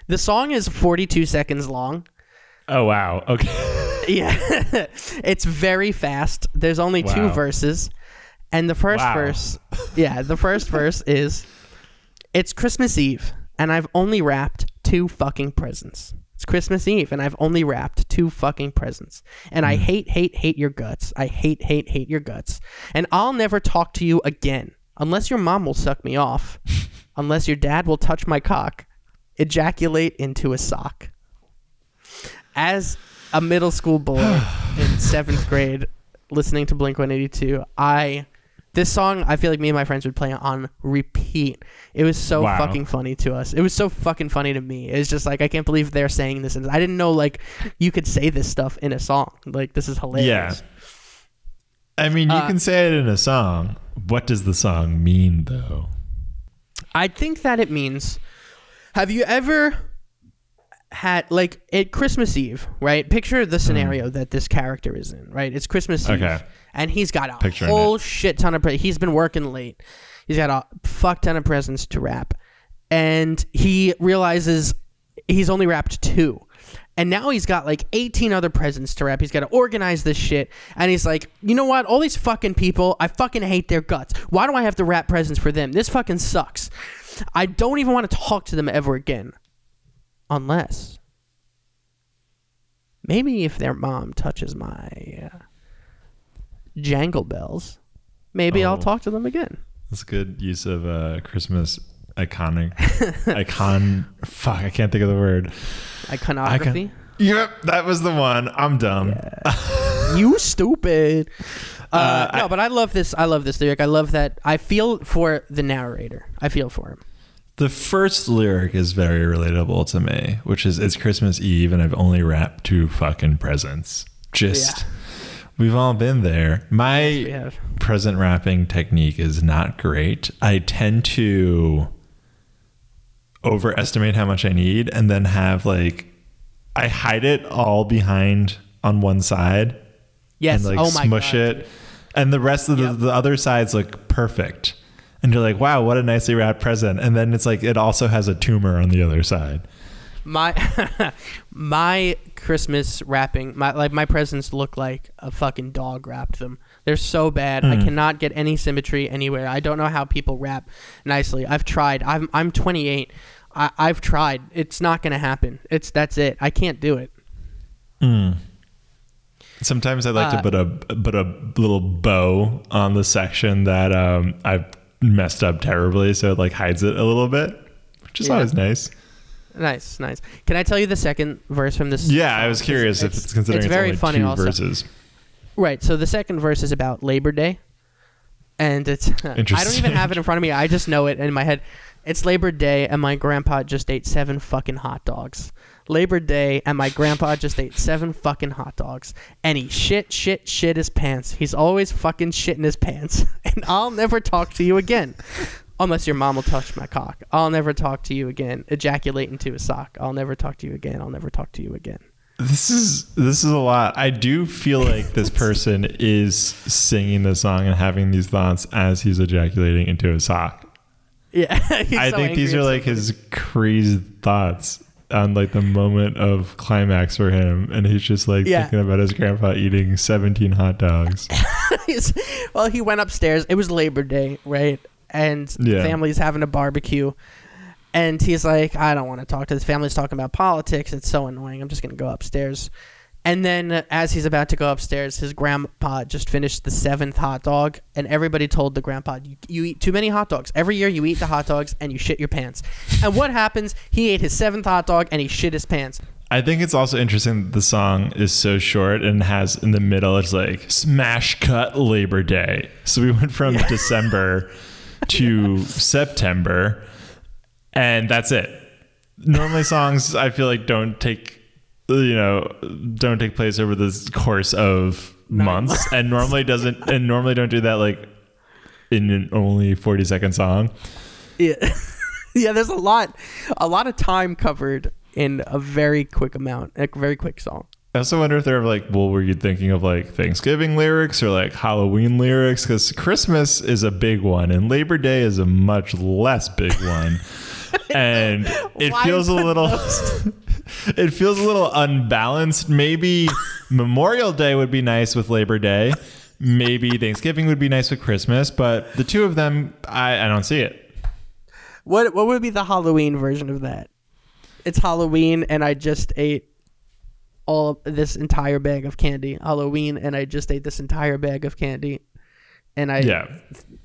the song is 42 seconds long. Oh wow. Okay. Yeah. <laughs> it's very fast. There's only two verses. And the first Wow. verse, yeah, the first verse <laughs> is It's Christmas Eve and I've only wrapped two fucking presents. It's Christmas Eve and I've only wrapped two fucking presents. And I hmm. hate, hate, hate your guts. I hate, hate, hate your guts. And I'll never talk to you again unless your mom will suck me off, <laughs> unless your dad will touch my cock, ejaculate into a sock as a middle school boy <sighs> in seventh grade listening to Blink 182, I. This song, I feel like me and my friends would play on repeat. It was so Wow. fucking funny to us. It was so fucking funny to me. It's just like I can't believe they're saying this. And I didn't know like you could say this stuff in a song. Like this is hilarious. Yeah. I mean, you Uh, can say it in a song. What does the song mean, though? I think that it means. Have you ever had like at Christmas Eve, right? Picture the mm-hmm. scenario that this character is in, right? It's Christmas Eve, Okay. and he's got a Picturing whole shit ton of. Pre- he's been working late. He's got a fuck ton of presents to wrap, and he realizes he's only wrapped two. And now he's got like 18 other presents to wrap. He's got to organize this shit. And he's like, you know what? All these fucking people, I fucking hate their guts. Why do I have to wrap presents for them? This fucking sucks. I don't even want to talk to them ever again. Unless. Maybe if their mom touches my uh, jangle bells, maybe I'll Oh. talk to them again. That's a good use of uh, Christmas iconic <laughs> icon. Fuck, I can't think of the word. Iconography. Yep, that was the one. I'm dumb. you stupid. Uh, Uh, I- no, but I love this. I love this lyric. I love that. I feel for the narrator. I feel for him. The first lyric is very relatable to me, which is it's Christmas Eve and I've only wrapped two fucking presents. Just Yeah. we've all been there. My have. present wrapping technique is not great. I tend to overestimate how much I need and then have like I hide it all behind on one side Yes. and like oh my smush God. it and the rest of the, Yep. the other sides look perfect. And you're like, wow, what a nicely wrapped present. And then it's like it also has a tumor on the other side. My <laughs> my Christmas wrapping, my like my presents look like a fucking dog wrapped them. They're so bad. I cannot get any symmetry anywhere. I don't know how people wrap nicely. I've tried. I'm I'm 28. I, I've tried. It's not gonna happen. It's that's it. I can't do it. Sometimes I like Uh, to put a put a little bow on the section that um, I've messed up terribly, so it like hides it a little bit, which is Yeah. always nice. Nice, nice. Can I tell you the second verse from this? Yeah, I was song? curious if it's considering it's it's, very funny two also. verses. Right. So the second verse is about Labor Day, and it's <laughs> I don't even have it in front of me. I just know it in my head. It's Labor Day, and my grandpa just ate seven fucking hot dogs. Labor Day, and my grandpa just ate seven fucking hot dogs, and he shit, shit, shit his pants. He's always fucking shitting his pants, <laughs> and I'll never talk to you again. Unless your mom will touch my cock. I'll never talk to you again. Ejaculate into a sock. I'll never talk to you again. I'll never talk to you again. This is this is a lot. I do feel like this <laughs> person is singing the song and having these thoughts as he's ejaculating into a sock. Yeah, <laughs> I so think these are like his crazy thoughts on like the moment of climax for him, and he's just like Yeah. thinking about his grandpa eating seventeen hot dogs. <laughs> Well, he went upstairs. It was Labor Day, right? And Yeah. family's having a barbecue. And he's like, I don't want to talk to this family's talking about politics. It's so annoying. I'm just going to go upstairs. And then uh, as he's about to go upstairs, his grandpa just finished the seventh hot dog. And everybody told the grandpa, you, you eat too many hot dogs. Every year you eat the hot dogs and you shit your pants. And what happens? He ate his seventh hot dog and he shit his pants. I think it's also interesting that the song is so short and has in the middle it's like smash cut Labor Day. So we went from December <laughs> to September and that's it. Normally songs I feel like don't take you know don't take place over the course of Nine months and normally doesn't and normally don't do that like in an only 40 second song. Yeah, <laughs> yeah. There's a lot, a lot of time covered in a very quick amount, a very quick song. I also wonder if they're like, well, were you thinking of like Thanksgiving lyrics or like Halloween lyrics? Because Christmas is a big one and Labor Day is a much less big one. <laughs> and it Why feels a little <laughs> <laughs> it feels a little unbalanced. Maybe Memorial Day would be nice with Labor Day. Maybe Thanksgiving would be nice with Christmas, but the two of them, I, I don't see it. What what would be the Halloween version of that? It's Halloween, and I just ate all this entire bag of candy. Halloween, and I just ate this entire bag of candy, and I Yeah,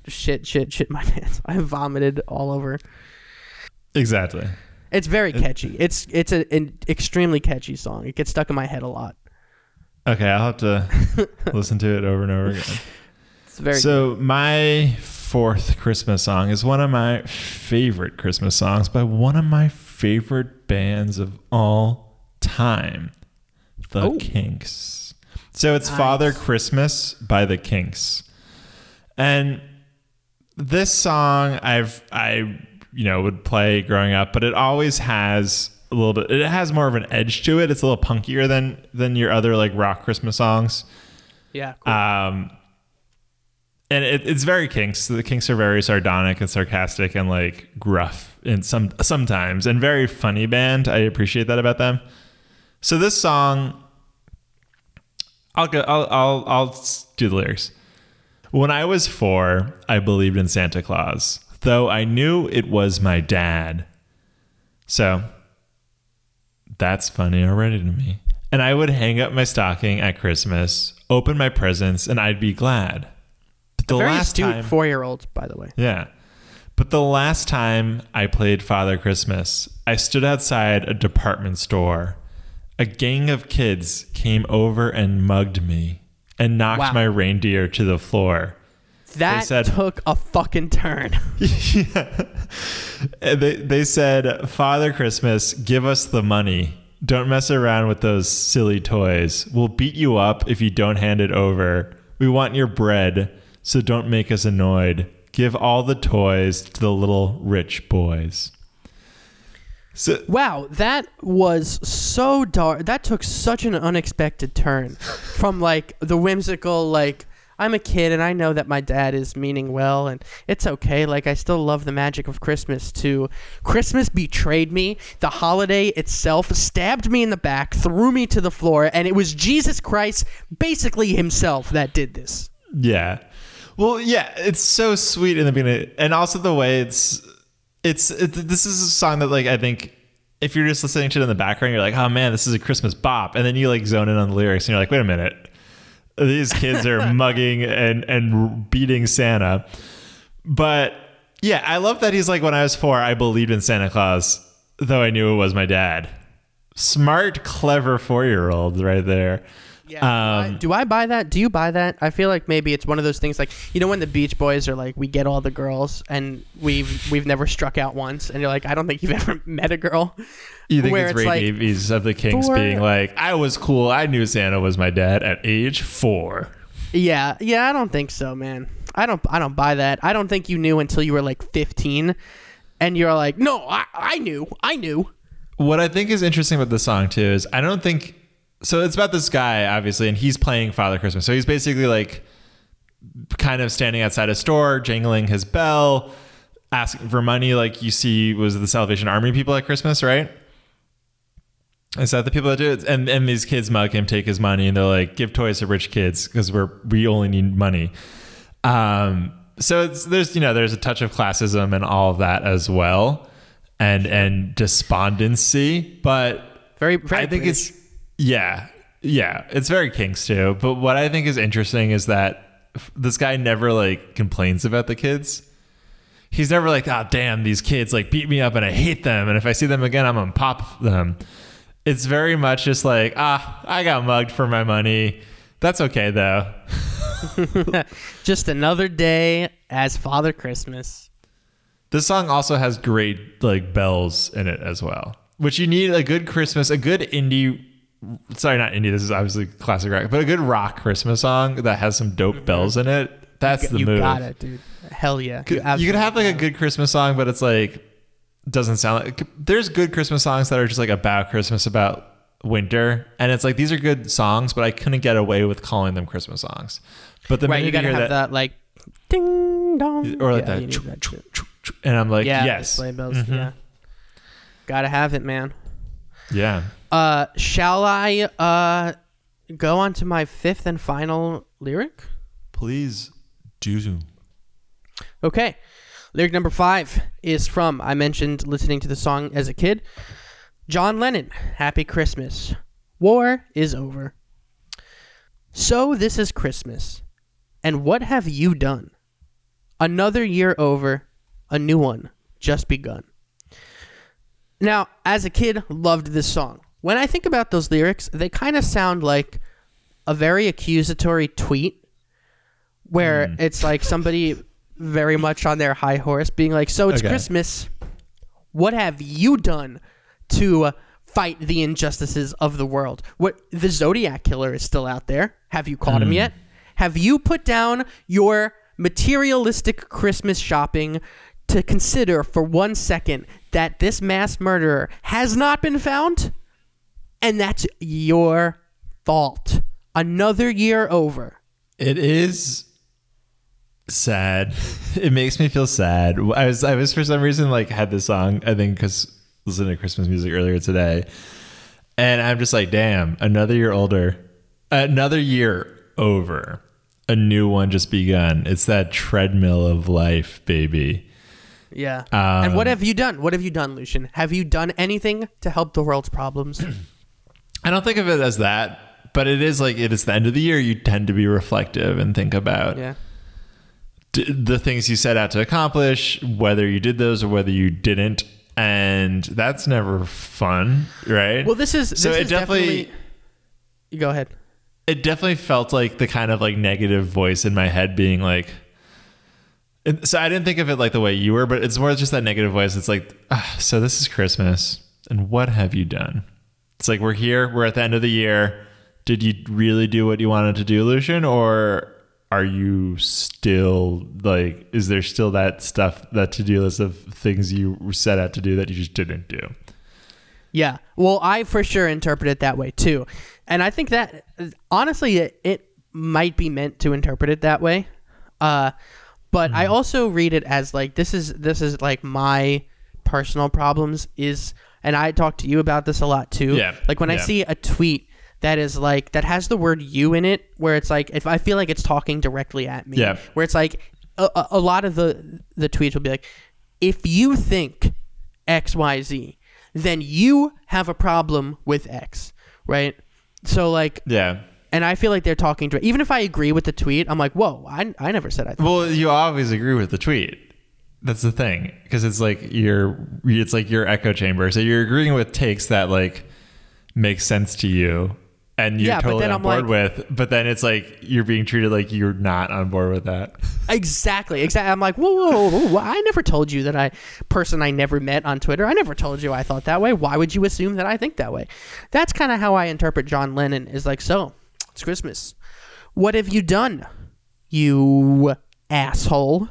shit, shit, shit my <laughs> pants. I vomited all over. exactly. It's very catchy. It's it's a, an extremely catchy song. It gets stuck in my head a lot. Okay, I'll have to <laughs> listen to it over and over again. It's very so my fourth Christmas song is one of my favorite Christmas songs by one of my favorite bands of all time, The Oh. Kinks. So it's Nice. Father Christmas by The Kinks. And this song I've I you know would play growing up, but it always has a little bit it has more of an edge to it. It's a little punkier than than your other like rock Christmas songs. yeah. cool. Um, and it, it's very kinks. The kinks are very sardonic and sarcastic and like gruff in some sometimes and very funny band. I appreciate that about them. So this song, I'll go. I'll I'll I'll do the lyrics. When I was four, I believed in Santa Claus, though I knew it was my dad. So that's funny already to me. And I would hang up my stocking at Christmas, open my presents, and I'd be glad. But the very last time, four year olds, by the way. yeah. But the last time I played Father Christmas, I stood outside a department store. A gang of kids came over and mugged me and knocked Wow. my reindeer to the floor. That said- took a fucking turn. <laughs> yeah. They, they said, Father Christmas, give us the money. Don't mess around with those silly toys. We'll beat you up if you don't hand it over. We want your bread, so don't make us annoyed. Give all the toys to the little rich boys. So Wow, that was so dark. That took such an unexpected turn from like the whimsical, like, I'm a kid and I know that my dad is meaning well and it's okay. Like, I still love the magic of Christmas, too. Christmas betrayed me. The holiday itself stabbed me in the back, threw me to the floor, and it was Jesus Christ, basically himself, that did this. Yeah. Well, yeah, it's so sweet in the beginning, and also the way it's it's it, this is a song that like I think if you're just listening to it in the background, you're like, oh man, this is a Christmas bop, and then you like zone in on the lyrics, and you're like, wait a minute, these kids are <laughs> mugging and and beating Santa, but yeah, I love that he's like, when I was four, I believed in Santa Claus, though I knew it was my dad. Smart, clever four year old right there. Yeah. Um, do I buy that? Do you buy that? I feel like maybe it's one of those things like you know when the Beach Boys are like we get all the girls and we've we've never struck out once and you're like I don't think you've <laughs> ever met a girl. You think where it's it's Ray like, Davies of the Kinks for- being like, I was cool. I knew Santa was my dad at age four. Yeah, yeah, I don't think so, man. I don't I don't buy that. I don't think you knew until you were like 15 and you're like, "No, I I knew. I knew." What I think is interesting about the song too is I don't think so it's about this guy obviously and he's playing father christmas. So he's basically like kind of standing outside a store jangling his bell asking for money like you see was the salvation army people at christmas right? Is that the people that do it? And and these kids mug him take his money and they're like give toys to rich kids because we're we only need money. Um so it's there's you know there's a touch of classism and all of that as well and and despondency but Very, very I think British. it's yeah, yeah. It's very Kinks too. But what I think is interesting is that this guy never like complains about the kids. He's never like, oh damn, these kids like beat me up and I hate them, and if I see them again, I'm gonna pop them. It's very much just like, ah, I got mugged for my money. That's okay though. <laughs> just another day as Father Christmas. This song also has great like bells in it as well, which you need a good Christmas, a good indie. Sorry, not indie. This is obviously classic rock, but a good rock Christmas song that has some dope bells in it. That's the you move. got it, dude. Hell yeah. You, absolutely could have like a good Christmas song, but it's like doesn't sound like. There's good Christmas songs that are just like about Christmas, about winter, and it's like these are good songs, but I couldn't get away with calling them Christmas songs. But the right. You gotta have that, like ding dong, or like Yeah, that, choo- that choo- choo- and I'm like, yeah, yes, bells. Mhm. Yeah, gotta have it, man. yeah. Uh, shall I uh go on to my fifth and final lyric? Please do. Okay. Lyric number five is from, I mentioned listening to the song as a kid. John Lennon, Happy Christmas. War is over. So this is Christmas. And what have you done? Another year over, a new one just begun. Now, as a kid, loved this song. When I think about those lyrics, they kind of sound like a very accusatory tweet where it's like somebody very much on their high horse being like, So it's Okay. Christmas. What have you done to uh, fight the injustices of the world? What the Zodiac killer is still out there. Have you caught him yet? Have you put down your materialistic Christmas shopping to consider for one second that this mass murderer has not been found? And that's your fault. Another year over. It is sad. <laughs> It makes me feel sad. I was I was for some reason like had this song. I think because listening to Christmas music earlier today, and I'm just like, damn, another year older, another year over, a new one just begun. It's that treadmill of life, baby. Yeah. Um, and what have you done? What have you done, Lucian? Have you done anything to help the world's problems? <clears throat> I don't think of it as that, but it is like it is the end of the year. You tend to be reflective and think about yeah. d- the things you set out to accomplish, whether you did those or whether you didn't, and that's never fun, right? Well, this is this So it is definitely- You go ahead. it definitely felt like the kind of like negative voice in my head being like. So I didn't think of it like the way you were, but it's more just that negative voice. It's like, ah, so this is Christmas, and what have you done? It's like we're here, we're at the end of the year. Did you really do what you wanted to do, Lucian, or are you still like? Is there still that stuff, that to do list of things you set out to do that you just didn't do? Yeah. Well, I for sure interpret it that way too. And I think that honestly it, it might be meant to interpret it that way. Uh but Hmm. I also read it as like this is this is like my personal problems is and I talk to you about this a lot too. Yeah. Like when I see a tweet that is like that has the word you in it where it's like if I feel like it's talking directly at me. Yeah. Where it's like a, a- lot of the the tweets will be like if you think XYZ, then you have a problem with X, right? So like, Yeah. and I feel like they're talking to even if I agree with the tweet, I'm like, whoa, I, I never said I. Thought. Well, you always agree with the tweet. That's the thing, because it's like your it's like your echo chamber. So you're agreeing with takes that like make sense to you, and you're Yeah, totally on I'm board like- with. But then it's like you're being treated like you're not on board with that. Exactly, exactly. I'm like, whoa, whoa, whoa, whoa, I never told you that I person I never met on Twitter. I never told you I thought that way. Why would you assume that I think that way? That's kind of how I interpret John Lennon. Is like, so it's Christmas. What have you done, you asshole?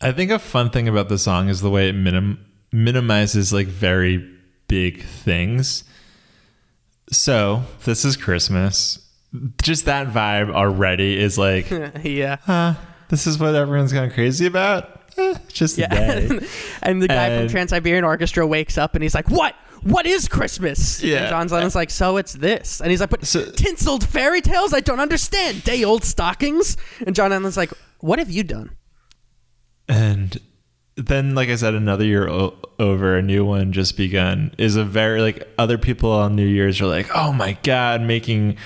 I think a fun thing about the song is the way it minim- minimizes like very big things. So this is Christmas. Just that vibe already is like, <laughs> yeah. huh, this is what everyone's gone crazy about. Eh, just Yeah. day. <laughs> and the guy from Trans Siberian Orchestra wakes up and he's like, "What? What is Christmas?" Yeah. And John Lennon's like, "So it's this." And he's like, "But So- tinseled fairy tales? I don't understand. Day old stockings." And John Lennon's like, "What have you done?" And then, like I said, another year o- over, a new one just begun. Is a very like other people on New Year's are like, oh my god, making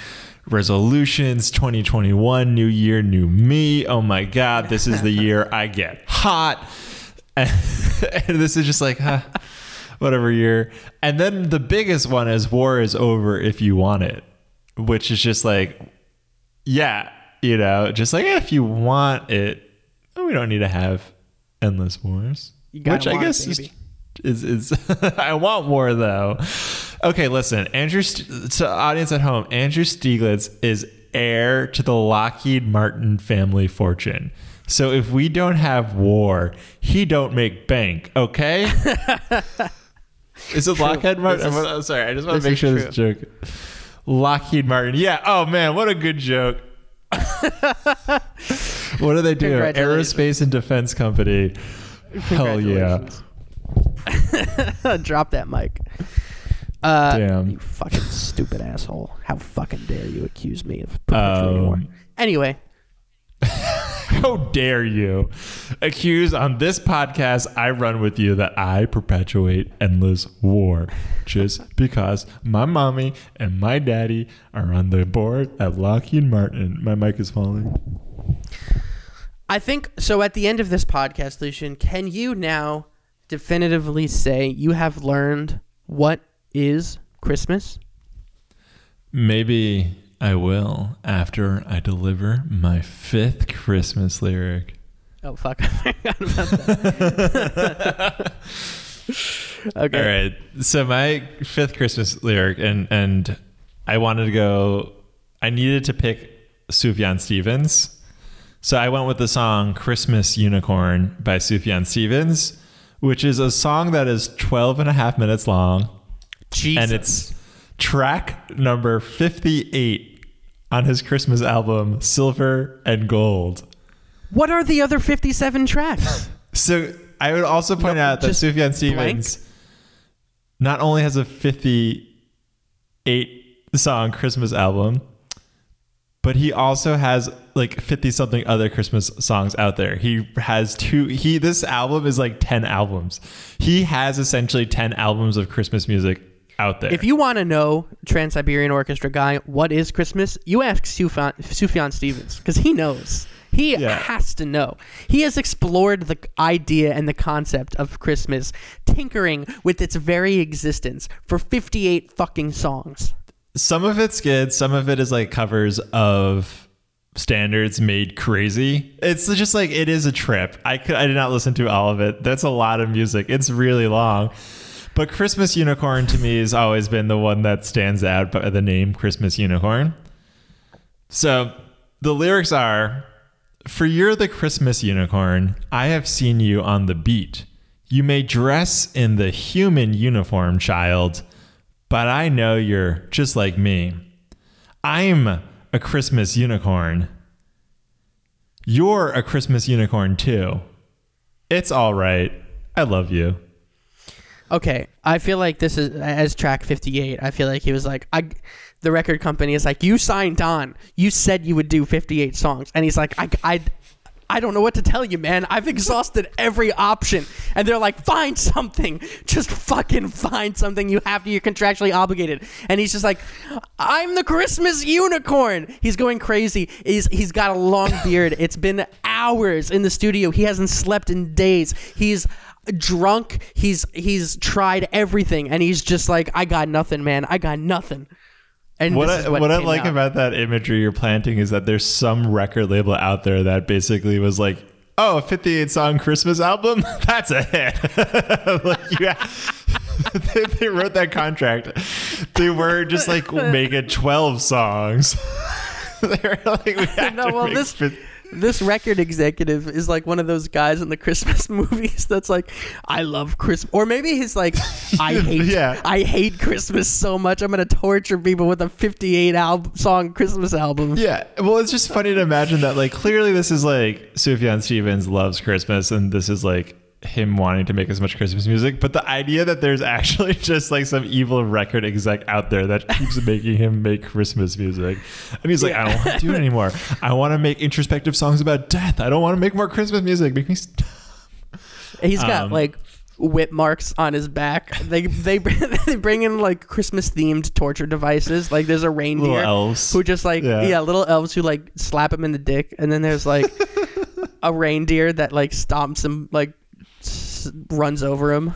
resolutions 2021 new year new me oh my god this is the <laughs> year i get hot and, <laughs> and this is just like huh, whatever year and then the biggest one is war is over if you want it which is just like yeah you know just like if you want it we don't need to have endless wars. You which i guess is, is is <laughs> i want more though. Okay listen andrew St- so audience at home andrew stieglitz is heir to the lockheed martin family fortune. So if we don't have war he don't make bank okay? <laughs> Is it lockheed martin? Is- i'm sorry i just want to make sure this joke lockheed martin yeah oh man what a good joke <laughs> what do they do? Aerospace and Defense Company. Hell yeah. <laughs> Drop that mic. Uh, Damn. You fucking stupid asshole. How fucking dare you accuse me of perpetuating war? Um, Anyway, <laughs> how dare you accuse on this podcast I run with you that I perpetuate endless war just <laughs> because my mommy and my daddy are on the board at Lockheed Martin. My mic is falling. I think so. At the end of this podcast, Lucian, can you now definitively say you have learned what is Christmas? Maybe I will after I deliver my fifth Christmas lyric. Oh fuck! <laughs> I forgot about that. <laughs> okay. All right. So my fifth Christmas lyric, and and I wanted to go. I needed to pick Sufjan Stevens, so I went with the song "Christmas Unicorn" by Sufjan Stevens, which is a song that is 12 and a half minutes long, Jesus. and it's track number 58 on his Christmas album "Silver and Gold." what are the other fifty-seven tracks? So I would also point No, out that Sufjan Stevens not only has a 58 song Christmas album, but he also has like 50 something other Christmas songs out there. He has two he this album is like 10 albums. He has essentially 10 albums of Christmas music out there. if you want to know, Trans Siberian Orchestra guy, what is Christmas? You ask Sufjan, Sufjan Stevens because he knows. He Yeah. has to know. He has explored the idea and the concept of Christmas, tinkering with its very existence for 58 fucking songs. Some of it's good. Some of it is like covers of standards made crazy. It's just like it is a trip. I could i did not listen to all of it. That's a lot of music. It's really long. But christmas unicorn to me has always been the one that stands out by the name christmas unicorn. So the lyrics are for you're the christmas unicorn i have seen you on the beat. You may dress in the human uniform child but I know you're just like me. I'm a Christmas unicorn. You're a Christmas unicorn too. It's all right. I love you. Okay, I feel like this is as track 58. I feel like he was like, I, the record company is like, you signed on. You said you would do 58 songs, and he's like, I, I, I don't know what to tell you, man. I've exhausted every option, and they're like, find something. Just fucking find something. You have to. You're contractually obligated. And he's just like, I'm the Christmas unicorn. He's going crazy. He's he's got a long <laughs> beard. It's been hours in the studio. He hasn't slept in days. He's drunk. He's he's tried everything, and he's just like, I got nothing, man. I got nothing. And What I, what I like out. about that imagery you're planting is that there's some record label out there that basically was like, "Oh, a 58 song Christmas album? <laughs> That's a hit." <laughs> like, yeah. <laughs> they, they wrote that contract. They were just like make it 12 songs. they were like, we have No, to well, make this- this record executive is like one of those guys in the Christmas <laughs> movies that's like, I love Christmas, or maybe he's like, I <laughs> hate, Yeah. I hate Christmas so much, I'm gonna torture people with a 58 album song Christmas album. Yeah, well, it's just funny to imagine that. Like, clearly, this is like Sufjan Stevens loves Christmas, and this is like him wanting to make as much Christmas music. But the idea that there's actually <laughs> just like some evil record exec out there that keeps making him make Christmas music, and he's like, I don't want to do it anymore. I want to make introspective songs about death. I don't want to make more Christmas music. Make me. St- He's got Um, like whip marks on his back. They they <laughs> they bring in like Christmas themed torture devices. Like there's a reindeer Little elves. who just like Yeah. yeah. little elves who like slap him in the dick, and then there's like <laughs> a reindeer that like stomps him like runs over him.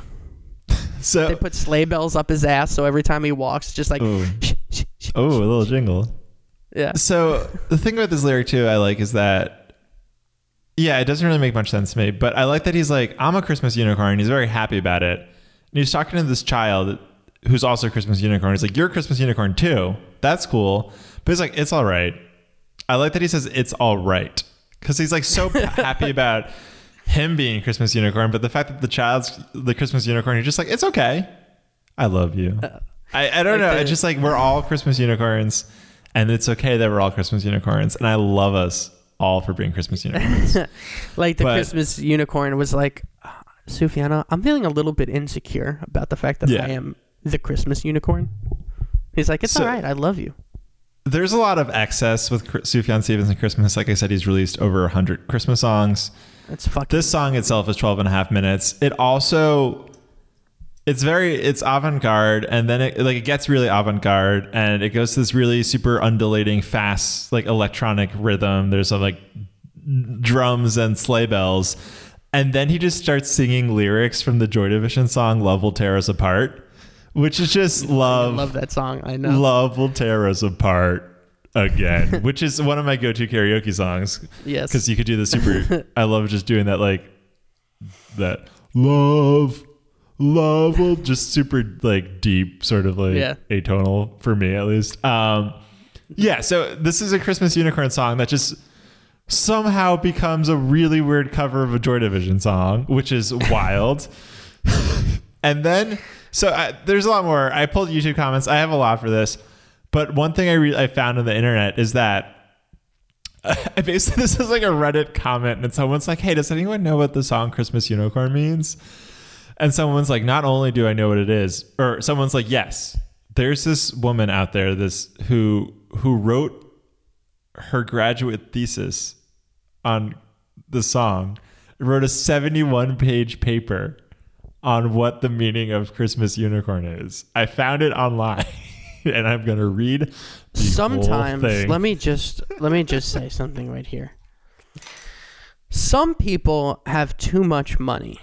<laughs> so, They put sleigh bells up his ass, so every time he walks, it's just like oh, <laughs> a little jingle. yeah. So the thing about this lyric too, I like is that, yeah, it doesn't really make much sense to me. But I like that he's like, I'm a Christmas unicorn. and He's very happy about it. And he's talking to this child who's also a Christmas unicorn. He's like, you're a Christmas unicorn too. That's cool. But he's like, it's all right. I like that he says it's all right because he's like so <laughs> happy about him being Christmas unicorn. But the fact that the child's the Christmas unicorn, you're just like, it's okay. I love you. Uh, I, I don't like know. the- It's just like we're all Christmas unicorns, and it's okay that we're all Christmas unicorns, and I love us all for being Christmas unicorns. <laughs> Like the But- Christmas unicorn was like, Sufiana, I'm feeling a little bit insecure about the fact that Yeah. I am the Christmas unicorn. He's like, it's So- all right. I love you. There's a lot of excess with Sufjan Stevens and Christmas. Like I said, he's released over 100 Christmas songs. That's fucking. This song itself is 12 and a half minutes. It also it's very it's avant-garde and then it like it gets really avant-garde and it goes to this really super undulating fast like electronic rhythm. There's some like drums and sleigh bells. And then he just starts singing lyrics from the Joy Division song Love Will Tear Us Apart, which is just I love love that song. I know. Love Will Tear Us Apart again, <laughs> which is one of my go-to karaoke songs yes. because you could do the super. <laughs> I love just doing that, like that love, love will just super like deep, sort of like Yeah. atonal for me at least. Um, yeah. So this is a Christmas unicorn song that just somehow becomes a really weird cover of a Joy Division song, which is <laughs> wild. and then, so I, there's a lot more. I pulled YouTube comments. I have a lot for this, but one thing I re- I found on the internet is that <laughs> I basically this is like a Reddit comment, and someone's like, "Hey, does anyone know what the song Christmas Unicorn means?" And someone's like, "Not only do I know what it is," or someone's like, "Yes, there's this woman out there, this who who wrote her graduate thesis on the song, wrote a 71 page paper on what the meaning of Christmas Unicorn is. I found it online." <laughs> <laughs> And I'm gonna read. The whole Sometimes, let me just let me just say something right here. Some people have too much money,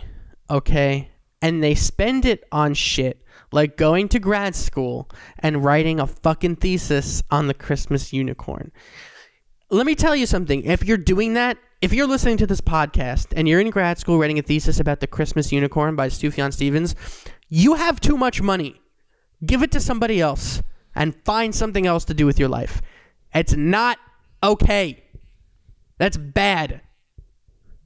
okay? And they spend it on shit like going to grad school and writing a fucking thesis on the Christmas unicorn. Let me tell you something. If you're doing that, if you're listening to this podcast and you're in grad school writing a thesis about the Christmas unicorn by Sufjan Stevens, you have too much money. Give it to somebody else and find something else to do with your life. It's not okay. That's bad.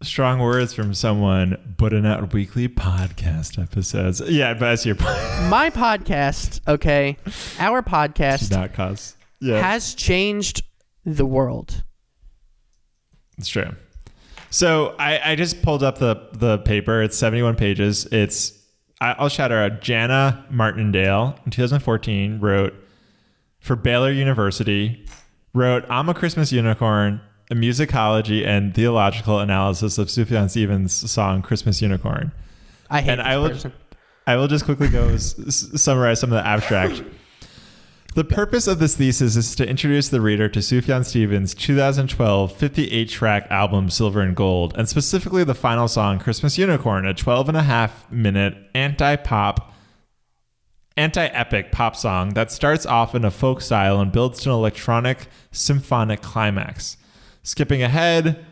strong words from someone putting out weekly podcast episodes. Yeah, but that's your point. <laughs> My podcast, okay, our podcast not cause. Yeah, has changed the world. it's true. So I, I just pulled up the the paper. It's 71 pages. It's I'll shout her out. Jana Martindale in 2014 wrote for Baylor University. Wrote "I'm a Christmas Unicorn." A musicology and theological analysis of Sufjan Stevens' song "Christmas Unicorn." I hate And I will- person. I will just quickly go s- summarize some of the abstract. The purpose of this thesis is to introduce the reader to Sufjan Stevens' 2012 58 track album Silver and Gold, and specifically the final song Christmas Unicorn, a 12 and a half minute anti pop, anti epic pop song that starts off in a folk style and builds to an electronic symphonic climax. Skipping ahead,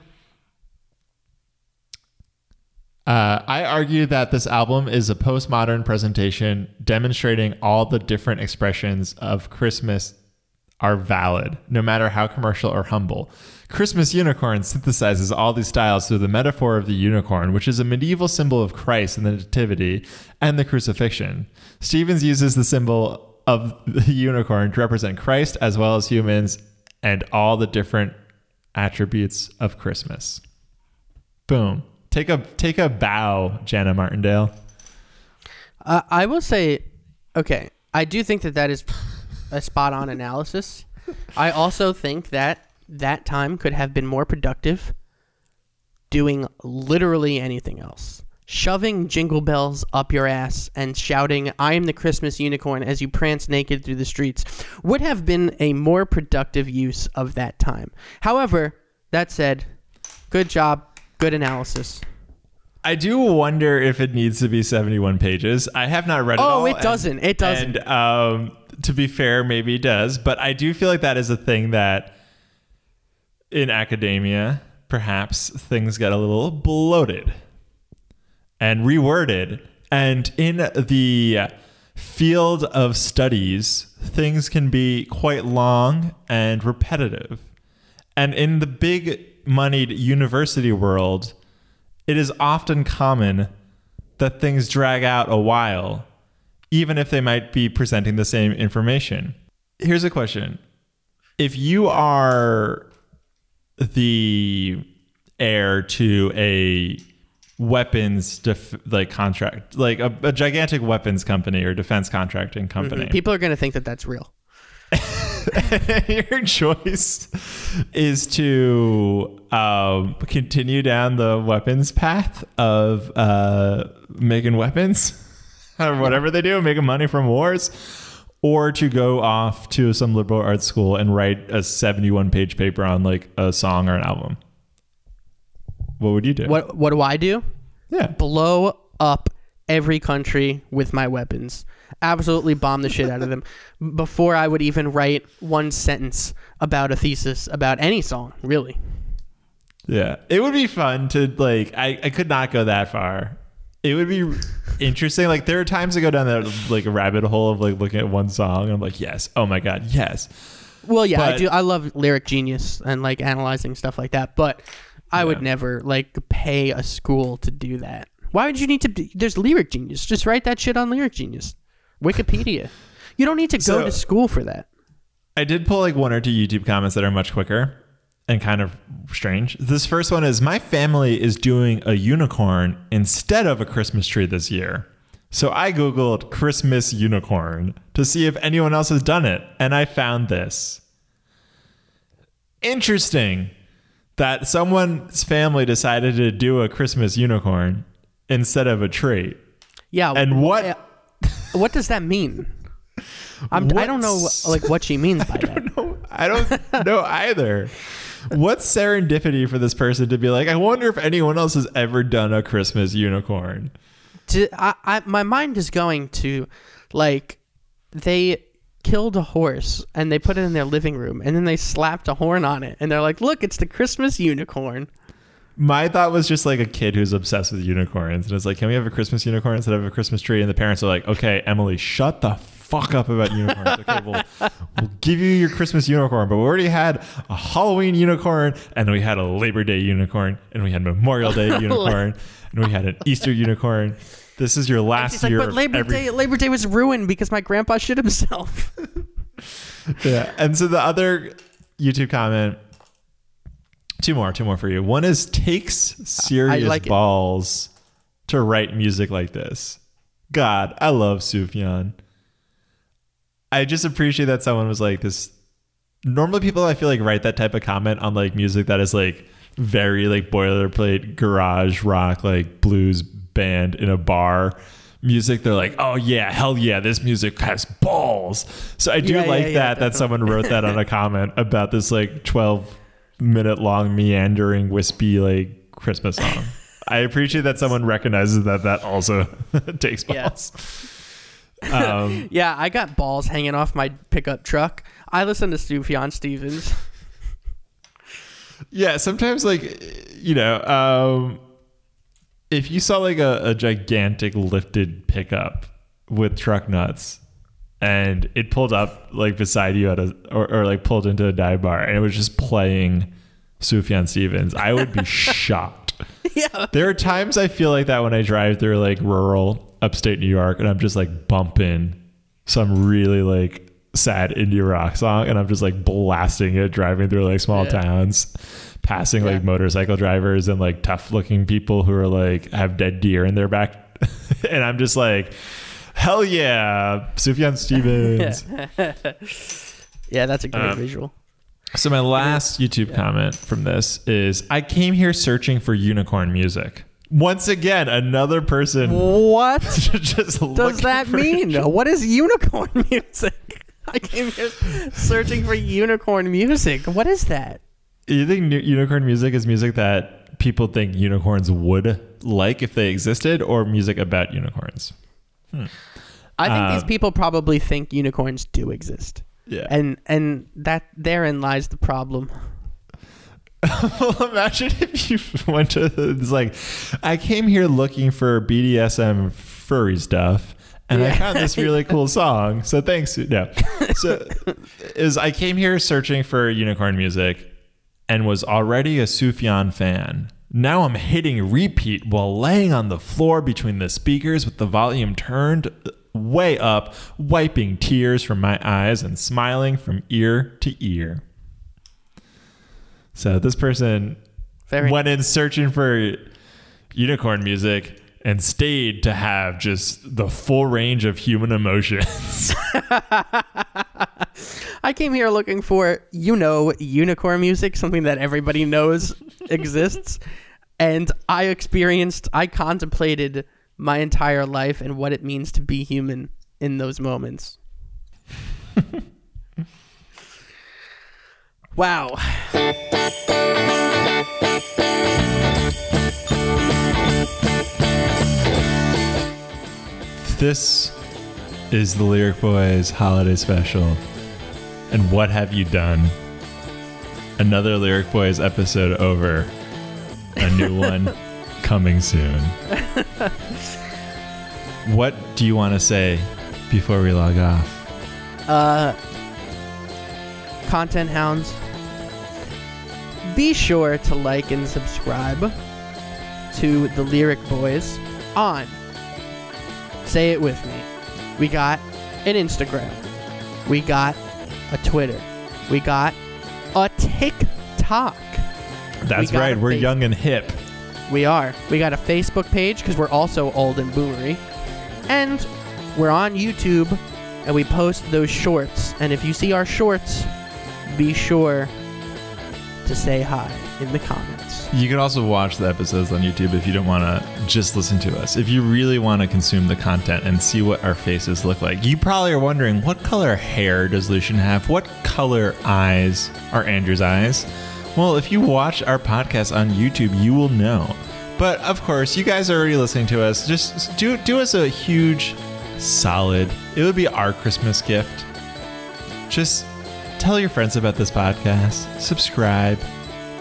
uh, I argue that this album is a postmodern presentation demonstrating all the different expressions of Christmas are valid, no matter how commercial or humble. Christmas Unicorn synthesizes all these styles through the metaphor of the unicorn, which is a medieval symbol of Christ and the Nativity and the crucifixion. Stevens uses the symbol of the <laughs> unicorn to represent Christ as well as humans and all the different attributes of Christmas. Boom. Take a take a bow, Jana Martindale. Uh, I will say, okay, I do think that that is a spot on analysis. <laughs> I also think that that time could have been more productive doing literally anything else. Shoving jingle bells up your ass and shouting, I am the Christmas unicorn as you prance naked through the streets would have been a more productive use of that time. However, that said, good job, good analysis. I do wonder if it needs to be 71 pages. I have not read it Oh, all. it and- doesn't. It doesn't. And um, to be fair, maybe it does. But I do feel like that is a thing that in academia, perhaps things get a little bloated and reworded. And in the field of studies, things can be quite long and repetitive. And in the big moneyed university world, it is often common that things drag out a while, even if they might be presenting the same information. Here's a question If you are the heir to a weapons def- like contract like a, a gigantic weapons company or defense contracting mm-hmm. company People are going to think that that's real. <laughs> your choice is to um, continue down the weapons path of uh, making weapons <laughs> or whatever they do, making money from wars, or to go off to some liberal arts school and write a 71 page paper on like a song or an album. What would you do? What what do I do? Yeah. Blow up every country with my weapons. Absolutely bomb the shit out of them before I would even write one sentence about a thesis about any song, really. Yeah. It would be fun to like I, I could not go that far. It would be interesting. Like there are times I go down that like rabbit hole of like looking at one song and I'm like, yes, oh my God, yes. Well, yeah, I do. I love lyric genius and like analyzing stuff like that, but I would never like pay a school to do that. Why would you need to? do- There's lyric genius. Just write that shit on lyric genius, Wikipedia. you don't need to go So- to school for that. I did pull like one or two YouTube comments that are much quicker and kind of strange. This first one is My family is doing a unicorn instead of a Christmas tree this year. So I Googled Christmas unicorn to see if anyone else has done it, and I found this. Interesting that someone's family decided to do a Christmas unicorn instead of a tree. Yeah. And what. What does that mean? I'm, I don't know like what she means <laughs> by that. No, I don't know either. What's serendipity for this person to be like, I wonder if anyone else has ever done a Christmas unicorn? to, I, I, my mind is going to like they killed a horse and they put it in their living room and then they slapped a horn on it and they're like look it's the christmas unicorn My thought was just like a kid who's obsessed with unicorns. And it's like, can we have a Christmas unicorn instead of a Christmas tree? And the parents are like, okay, Emily, shut the fuck up about unicorns. Okay, we'll, we'll give you your Christmas unicorn. But we already had a Halloween unicorn, and we had a Labor Day unicorn, and we had Memorial Day <laughs> unicorn, and we had an Easter unicorn. This is your last She's like year. but labor every- day labor day was ruined because my grandpa shit himself <laughs> yeah. And so the other YouTube comment, two more, two more for you. One is takes serious like it. balls to write music like this. God, I love Sufjan. I just appreciate that someone was like this. Normally, people I feel like write that type of comment on like music that is like very like boilerplate garage rock, like blues band in a bar music. They're like, oh yeah, hell yeah, this music has balls. So I do Yeah, yeah, like yeah, that that someone wrote that on a <laughs> comment about this like twelve minute long meandering wispy like Christmas song. <laughs> I appreciate that someone recognizes that that also <laughs> takes Yeah. balls. <laughs> Um, yeah i got balls hanging off my pickup truck i listen to sufjan stevens Yeah, sometimes like you know, um if you saw like a, a gigantic lifted pickup with truck nuts, and it pulled up like beside you at a or, or like pulled into a dive bar and it was just playing Sufjan Stevens, I would be <laughs> shocked. Yeah. There are times I feel like that when I drive through like rural upstate New York and I'm just like bumping some really like sad indie rock song and I'm just like blasting it driving through like small Yeah. towns passing like motorcycle drivers and like tough looking people who are like have dead deer in their back <laughs> and I'm just like hell yeah Sufjan Stevens <laughs> Yeah, that's a great Um, visual. so my last YouTube comment from this is I came here searching for unicorn music once again another person What <laughs> just does that mean? <laughs> What is unicorn music? I came here searching for unicorn music. What is that? You think unicorn music is music that people think unicorns would like if they existed, or music about unicorns? I think these Um, people probably think unicorns do exist. Yeah. And and that therein lies the problem. well, <laughs> imagine if you <laughs> went to it's like, I came here looking for BDSM furry stuff. And I found this really cool song. So thanks. No. <laughs> So is I came here searching for unicorn music and was already a Sufjan fan. Now I'm hitting repeat while laying on the floor between the speakers with the volume turned way up, wiping tears from my eyes and smiling from ear to ear. So this person Very went in searching for unicorn music and stayed to have just the full range of human emotions. <laughs> I came here looking for, you know, unicorn music, something that everybody knows <laughs> exists. And I experienced, I contemplated my entire life and what it means to be human in those moments. <laughs> wow. this is the Lyric Boys holiday special. And what have you done? Another Lyric Boys episode over. A new <laughs> one coming soon. what do you want to say before we log off? Uh, content hounds, be sure to like and subscribe to the Lyric Boys on. Say it with me. We got an Instagram. We got a Twitter. We got a TikTok. That's got right. We're face- young and hip. We are. We got a Facebook page because we're also old and boomery. And we're on YouTube and we post those shorts. And if you see our shorts, be sure to say hi in the comments. You can also watch the episodes on YouTube if you don't want to just listen to us. If you really want to consume the content and see what our faces look like, you probably are wondering what color hair does Lucian have? What color eyes are Andrew's eyes? Well, if you watch our podcast on YouTube, you will know. But of course, you guys are already listening to us. Just do do us a huge, solid. It would be our Christmas gift. Just tell your friends about this podcast. Subscribe.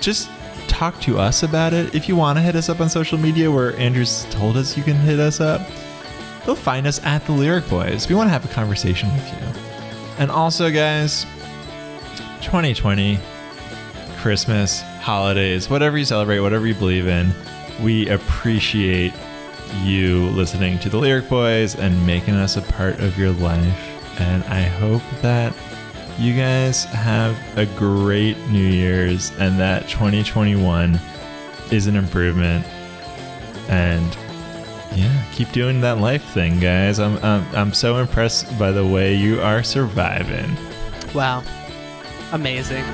Just talk to us about it. If you want to hit us up on social media where Andrew's told us you can hit us up, they'll find us at the Lyric Boys. We want to have a conversation with you. And also, guys, 2020, Christmas, holidays, whatever you celebrate, whatever you believe in, we appreciate you listening to the Lyric Boys and making us a part of your life. And I hope that you guys have a great New Year's and that 2021 is an improvement. And yeah, keep doing that life thing, guys. I'm, I'm, I'm so impressed by the way you are surviving. Wow. Amazing.